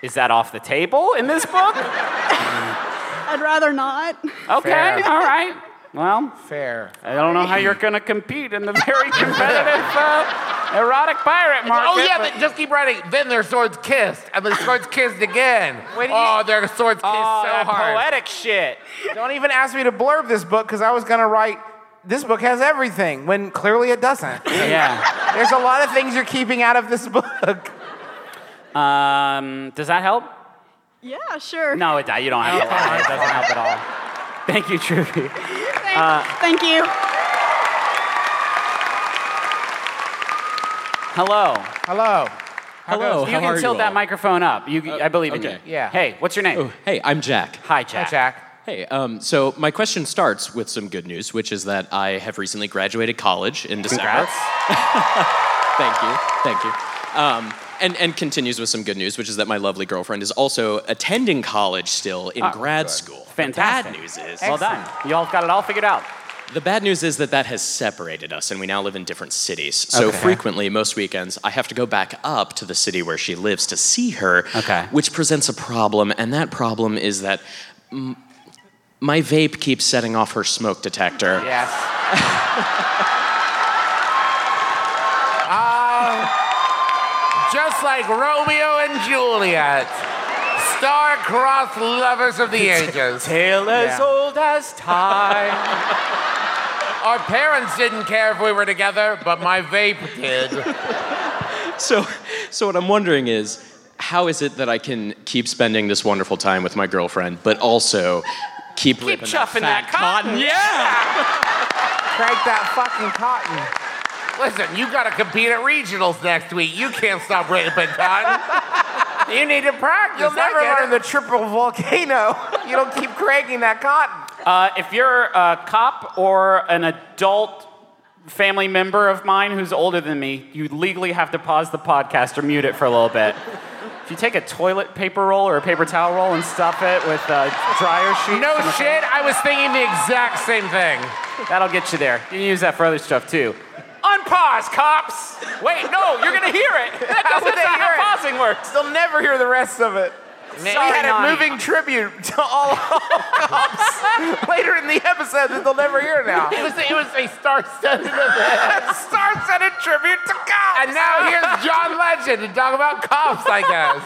Is that off the table in this book? [LAUGHS] I'd rather not. Okay, Fair. all right. Well, Fair. I don't know how you're gonna compete in the very competitive uh, erotic pirate market. oh yeah, but- but just keep writing. Then their swords kissed, and their swords kissed again. Wait, you- oh, their swords kissed oh, so that hard. poetic shit. Don't even ask me to blurb this book because I was gonna write. This book has everything when clearly it doesn't. Yeah. There's a lot of things you're keeping out of this book. Um, does that help? Yeah, sure. No, it, you don't have to [LAUGHS] lie. It doesn't help at all. Thank you, Trudy. [LAUGHS] Thank, thank you. Hello. Hello. Hello, You can are tilt you that all? microphone up. You, I believe in okay. you. Yeah. Hey, what's your name? Oh, hey, I'm Jack. Hi, Jack. Hi, Jack. Hey, um, so my question starts with some good news, which is that I have recently graduated college in December. Congrats. [LAUGHS] Thank you, thank you. Um, and, and continues with some good news, which is that my lovely girlfriend is also attending college still in grad school. Fantastic. The bad news is Well done. You all got it all figured out. the bad news is that that has separated us, and we now live in different cities. So Okay. frequently, most weekends, I have to go back up to the city where she lives to see her, Okay. which presents a problem. And that problem is that mm, my vape keeps setting off her smoke detector. Yes. [LAUGHS] Just like Romeo and Juliet, star-crossed lovers of the ages. Tale as Yeah. old as time. [LAUGHS] Our parents didn't care if we were together, but my vape did. So, so what I'm wondering is, how is it that I can keep spending this wonderful time with my girlfriend, but also keep, Keep ripping chuffing that, that fat cotton. Yeah. Crank that fucking cotton. Listen, you got to compete at regionals next week. You can't stop ripping [LAUGHS] cotton. You need to practice. You'll never learn it. the triple volcano. [LAUGHS] You don't keep cranking that cotton. Uh, if you're a cop or an adult family member of mine who's older than me, you legally have to pause the podcast or mute it for a little bit. If you take a toilet paper roll or a paper towel roll and stuff it with uh, dryer sheets, No shit, I was thinking the exact same thing. that'll get you there. You can use that for other stuff too. Unpause, cops. Wait, no, you're gonna hear it. [LAUGHS] How would they hear how it? pausing works. They'll never hear the rest of it. we had a Nani. moving tribute to all cops [LAUGHS] later in the episode that they'll never hear now. It was, it was a star-studded event. [LAUGHS] Star-studded tribute to cops. And now here's John Legend to talk about cops, I guess.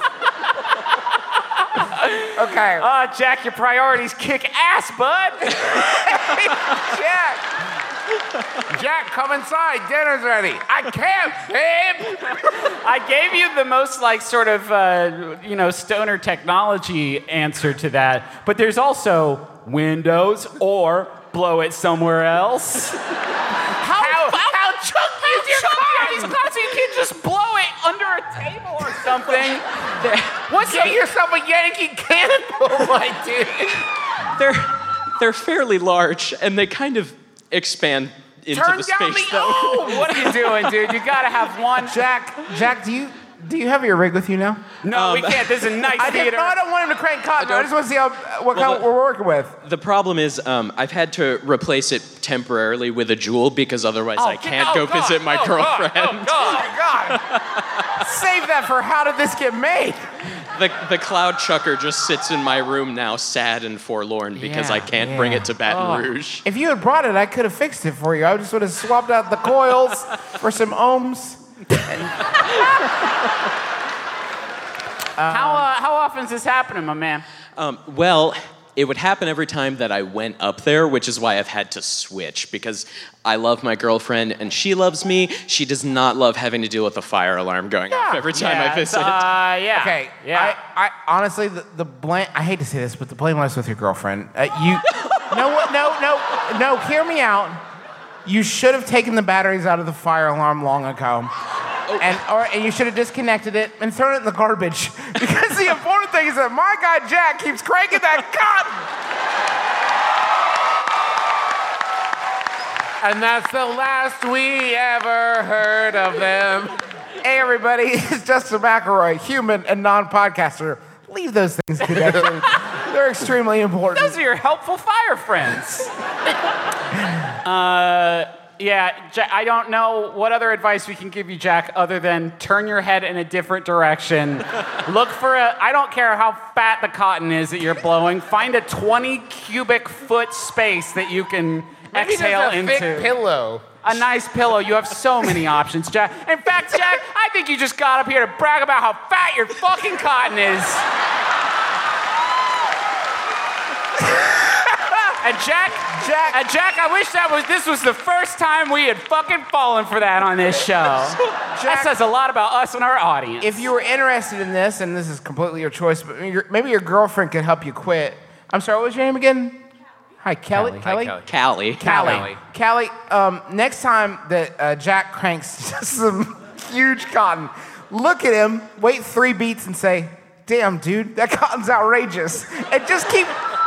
okay, Uh, Jack, your priorities kick ass, bud. Jack. Jack, come inside. Dinner's ready. I can't, babe. I gave you the most like sort of uh, you know stoner technology answer to that, but there's also Windows or blow it somewhere else. How how, how chunky is your car? These cars, you can't just blow it under a table or something. What's Get the, yourself a Yankee candle, my dude. They're they're fairly large and they kind of expand into Turn the down space the though. O. [LAUGHS] what are you doing, dude? You gotta have one. Jack, Jack, do you do you have your rig with you now? No, we can't. This is a nice [LAUGHS] I, did, theater. no, I don't want him to crank cotton. I, don't- just want to see how what Well, kind the- we're working with. The problem is um, I've had to replace it temporarily with a Juul because otherwise I can't go visit my girlfriend. Oh God! Save that for how did this get made? The, the cloud chucker just sits in my room now, sad and forlorn because I can't bring it to Baton Rouge. If you had brought it, I could have fixed it for you. I just would have swapped out the coils [LAUGHS] for some ohms. [LAUGHS] [LAUGHS] how uh, how often is this happening, my man? Um, well, it would happen every time that I went up there, which is why I've had to switch because I love my girlfriend and she loves me. She does not love having to deal with a fire alarm going off every time I visit. Uh, yeah. Okay. Yeah. I, I honestly, the, the blame. I hate to say this, but the blame lies with your girlfriend. Uh, you. [LAUGHS] no. No, no, no. Hear me out. You should have taken the batteries out of the fire alarm long ago. And, or, and you should have disconnected it and thrown it in the garbage. [LAUGHS] Because the important thing is that my guy Jack keeps cranking that cotton. And that's the last we ever heard of them. Hey, everybody, [LAUGHS] it's Justin McElroy, human and non podcaster. Leave those things connected. [LAUGHS] They're extremely important. Those are your helpful fire friends. uh, yeah, Ja- I don't know what other advice we can give you, Jack, other than turn your head in a different direction. [LAUGHS] Look for a, I don't care how fat the cotton is that you're blowing, find a 20 cubic foot space that you can Maybe exhale a into. thick pillow. a nice pillow. You have so many [LAUGHS] options, Jack. In fact, Jack, I think you just got up here to brag about how fat your fucking cotton is. [LAUGHS] And Jack, Jack. and Jack, I wish that was this was the first time we had fucking fallen for that on this show. [LAUGHS] that says a lot about us and our audience. if you were interested in this, and this is completely your choice, but maybe your, maybe your girlfriend could help you quit. I'm sorry, what was your name again? Hi, Kelly. Hi, Kelly. Callie. Callie. Callie, um, next time that uh, Jack cranks [LAUGHS] some huge cotton, look at him, wait three beats, and say, "Damn, dude, that cotton's outrageous," and just keep,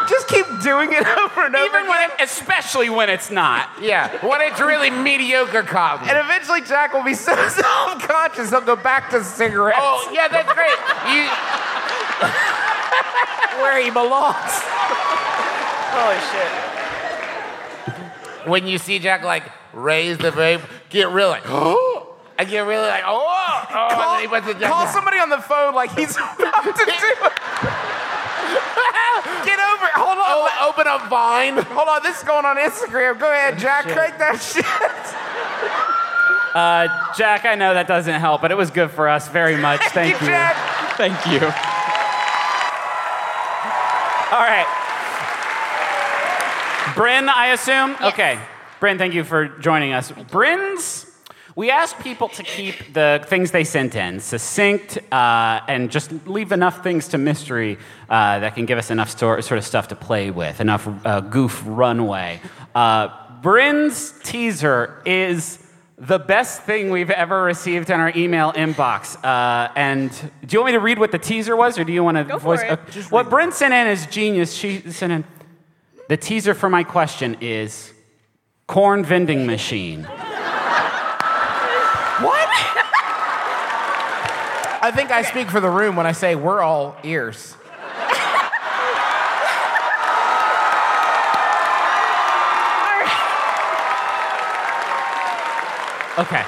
just keep doing it [LAUGHS] over and over even when again. it, especially when it's not. Yeah, when it's really mediocre cotton. and eventually, Jack will be so [LAUGHS] self-conscious he'll go back to cigarettes. Oh, yeah, that's great. You, [LAUGHS] where he belongs. Holy shit. when you see Jack like raise the vape, get really [GASPS] like, I get really like, oh, oh, and then he puts it down. Call somebody on the phone like he's about to do it. Get over it. Hold on. Oh, [LAUGHS] open up Vine. Hold on. This is going on Instagram. Go ahead, Jack. Crank that shit. Uh, Jack, I know that doesn't help, but it was good for us very much. Thank you. Jack. Thank you. All right. Bryn, I assume? Okay. Bryn, thank you for joining us. Bryn's We ask people to keep the things they sent in succinct uh, and just leave enough things to mystery uh, that can give us enough stor- sort of stuff to play with, enough uh, goof runway. Uh, Bryn's teaser is the best thing we've ever received in our email inbox. Uh, and do you want me to read what the teaser was, or do you want to Go for voice? it. uh, what Bryn sent in is genius. She sent in the teaser for my question is corn vending machine. What? I think I speak for the room when I say we're all ears. [LAUGHS] Okay.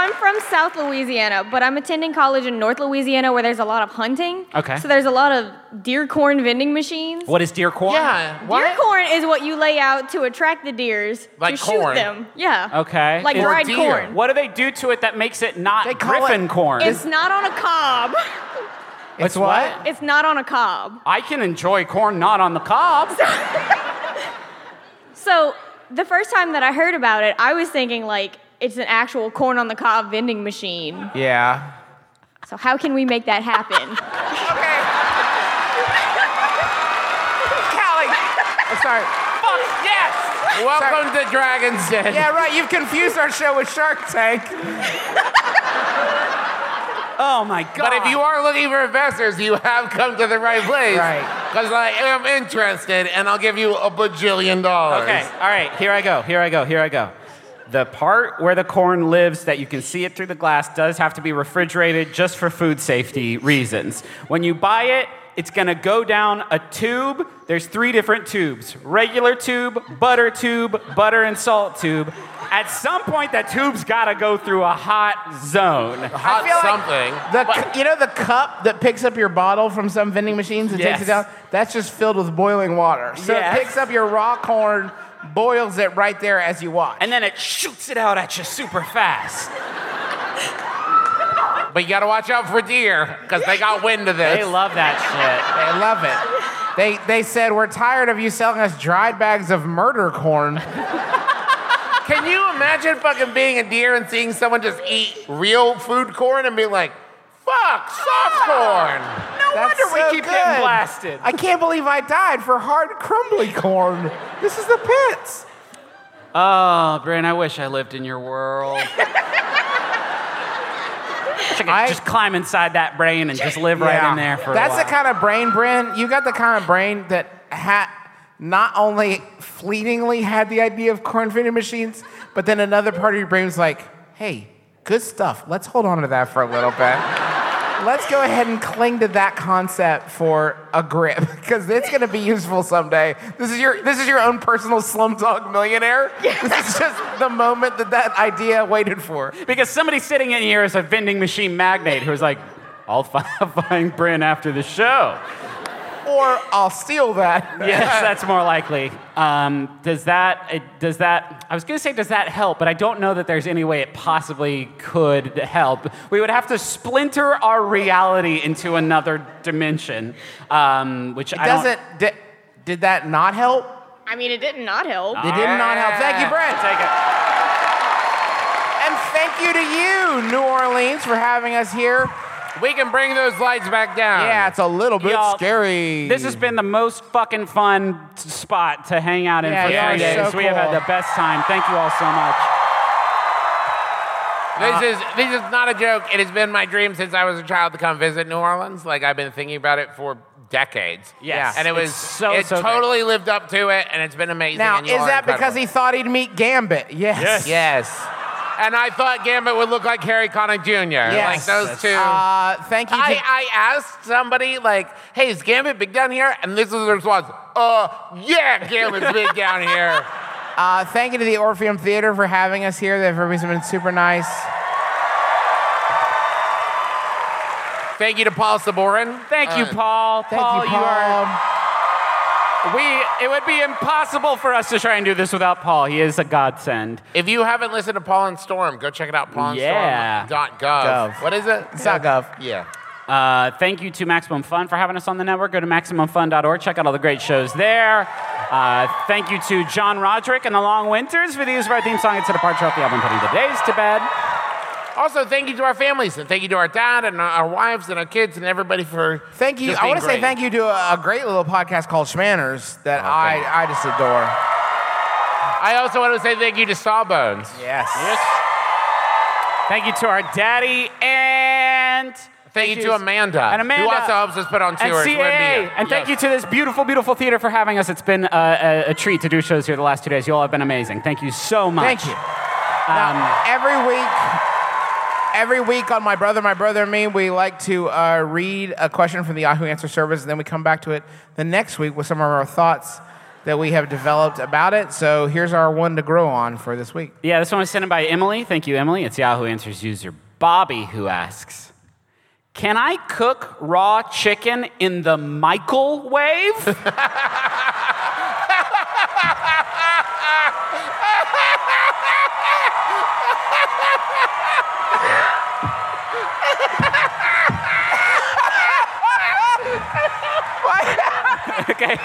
So I'm from South Louisiana, but I'm attending college in North Louisiana where there's a lot of hunting. Okay. So there's a lot of deer corn vending machines. What is deer corn? Yeah. Deer corn is what you lay out to attract the deers Like to corn. shoot them. Yeah. Okay. Like Is- dried deer. corn. What do they do to it that makes it not They call griffin it- corn? It's not on a cob. It's what? It's not on a cob. I can enjoy corn not on the cob. [LAUGHS] So the first time that I heard about it, I was thinking like it's an actual corn on the cob vending machine. Yeah. So how can we make that happen? [LAUGHS] Okay. Callie. I'm sorry. Fuck yes! Welcome to Dragon's Den. Yeah, right. You've confused our show with Shark Tank. Oh my god. But if you are looking for investors, you have come to the right place. Right. Because I am interested, and I'll give you a bajillion dollars. Okay, all right, here I go, here I go, here I go. The part where the corn lives that you can see it through the glass does have to be refrigerated just for food safety reasons. When you buy it, it's gonna go down a tube. There's three different tubes regular tube, butter tube, butter and salt tube. At some point, that tube's gotta go through a hot zone. Hot I feel like something. The, cu- you know the cup that picks up your bottle from some vending machines and takes it down? That's just filled with boiling water. So Yes. it picks up your raw corn, boils it right there as you watch. And then it shoots it out at you super fast. But you gotta watch out for deer, because they got wind of this. They love that shit. they love it. They, they said, We're tired of you selling us dried bags of murder corn. Can you imagine fucking being a deer and seeing someone just eat real food corn and be like, fuck, soft corn? No That's wonder we so keep good. getting blasted. I can't believe I died for hard, crumbly corn. This is the pits. Oh, Bryn, I wish I lived in your world. [LAUGHS] I could I- just climb inside that brain and just live right Yeah. in there for That's a while. the kind of brain, Bryn. You got the kind of brain that had not only fleetingly had the idea of corn vending machines, but then another part of your brain was like, hey, good stuff. Let's hold on to that for a little bit. Let's go ahead and cling to that concept for a grip [LAUGHS] because it's going to be useful someday. This is your this is your own personal Slumdog Millionaire. [LAUGHS] This is just the moment that that idea waited for. because somebody sitting in here is a vending machine magnate who's like, I'll fi- [LAUGHS] find Bryn after the show. Or I'll steal that. [LAUGHS] Yes, that's more likely. Um, does that, does that, I was going to say, does that help, but I don't know that there's any way it possibly could help. We would have to splinter our reality into another dimension, um, which I don't- Doesn't did, did that not help? I mean, it did not help. It did not help. Thank you, Brent. Take it. And thank you to you, New Orleans, for having us here. We can bring those lights back down. Yeah, it's a little bit Y'all, scary. This has been the most fucking fun spot to hang out in Yeah, for you are three days. so We have had the best time. Thank you all so much. This uh, is this is not a joke. It has been my dream since I was a child to come visit New Orleans. Like I've been thinking about it for decades. Yes, and it was it's so, it so great. totally lived up to it, and it's been amazing. now, and is you are that because he thought he'd meet Gambit? Yes. Yes. And I thought Gambit would look like Harry Connick Jr. Yes. Like those two. Uh, thank you. To, I, I asked somebody like, "Hey, is Gambit big down here?" And this was the response: "Uh, yeah, Gambit's big [LAUGHS] down here." uh, thank you to the Orpheum Theater for having us here. They've always been super nice. Thank you to Paul Sabourin. Thank you, Uh, Paul. Thank Paul, you, Paul. are. We. It would be impossible for us to try and do this without Paul. He is a godsend. If you haven't listened to Paul and Storm, go check it out. Paul and Yeah. PaulandStorm.gov. Gov. What is it? It's not Gov. Yeah. Uh, thank you to Maximum Fun for having us on the network. Go to MaximumFun.org. Check out all the great shows there. Uh, thank you to John Roderick and the Long Winters for the use of our theme song. It's a departure off the album Putting the Days to Bed. Also, thank you to our families and thank you to our dad and our, our wives and our kids and everybody for Thank you. just I want to say thank you to a, a great little podcast called Shmanners that I, I just adore. I also want to say thank you to Sawbones. Yes. yes. Thank you to our daddy and Thank you to Amanda, and Amanda who also helps us put on and tours. CAA. Wendy. And thank Yes. you to this beautiful, beautiful theater for having us. It's been uh, a, a treat to do shows here the last two days. You all have been amazing. Thank you so much. Thank you. Now, every week, every week on My Brother, My Brother and Me, we like to uh, read a question from the Yahoo Answer Service, and then we come back to it the next week with some of our thoughts that we have developed about it. So here's our one to grow on for this week. Yeah, this one was sent in by Emily. Thank you, Emily. It's Yahoo Answers user Bobby who asks Can I cook raw chicken in the microwave? [LAUGHS] okay.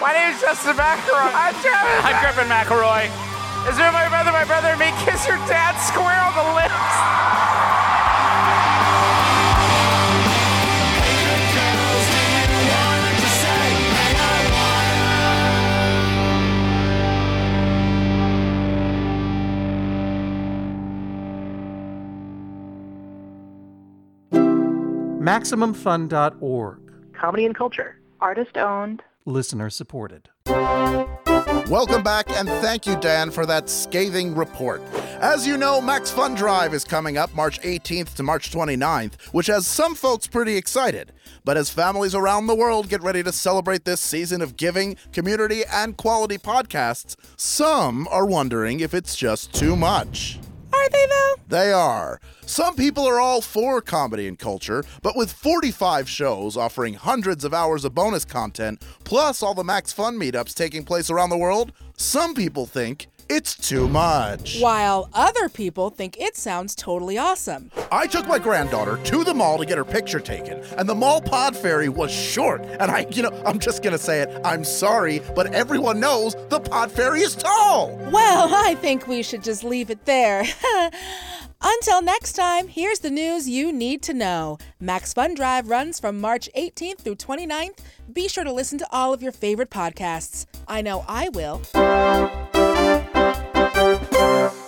My name is Justin McElroy. I'm Travis. I'm Griffin McElroy. Is there my brother, my brother and me? Kiss your dad square on the lips. MaximumFun.org. Comedy and culture. Artist owned. Listener supported. Welcome back, and thank you, Dan, for that scathing report. As you know, Max Fun Drive is coming up March 18th to March 29th, which has some folks pretty excited. But as families around the world get ready to celebrate this season of giving, community, and quality podcasts, some are wondering if it's just too much. Are they though? They are. Some people are all for comedy and culture, but with 45 shows offering hundreds of hours of bonus content, plus all the Max Fun meetups taking place around the world, some people think it's too much. While other people think it sounds totally awesome. I took my granddaughter to the mall to get her picture taken, and the mall pod ferry was short. And I, you know, I'm just gonna say it, I'm sorry, but everyone knows the pod ferry is tall. Well, [LAUGHS] I think we should just leave it there. [LAUGHS] Until next time, here's the news you need to know. Max Fun Drive runs from March 18th through 29th. Be sure to listen to all of your favorite podcasts. I know I will. Música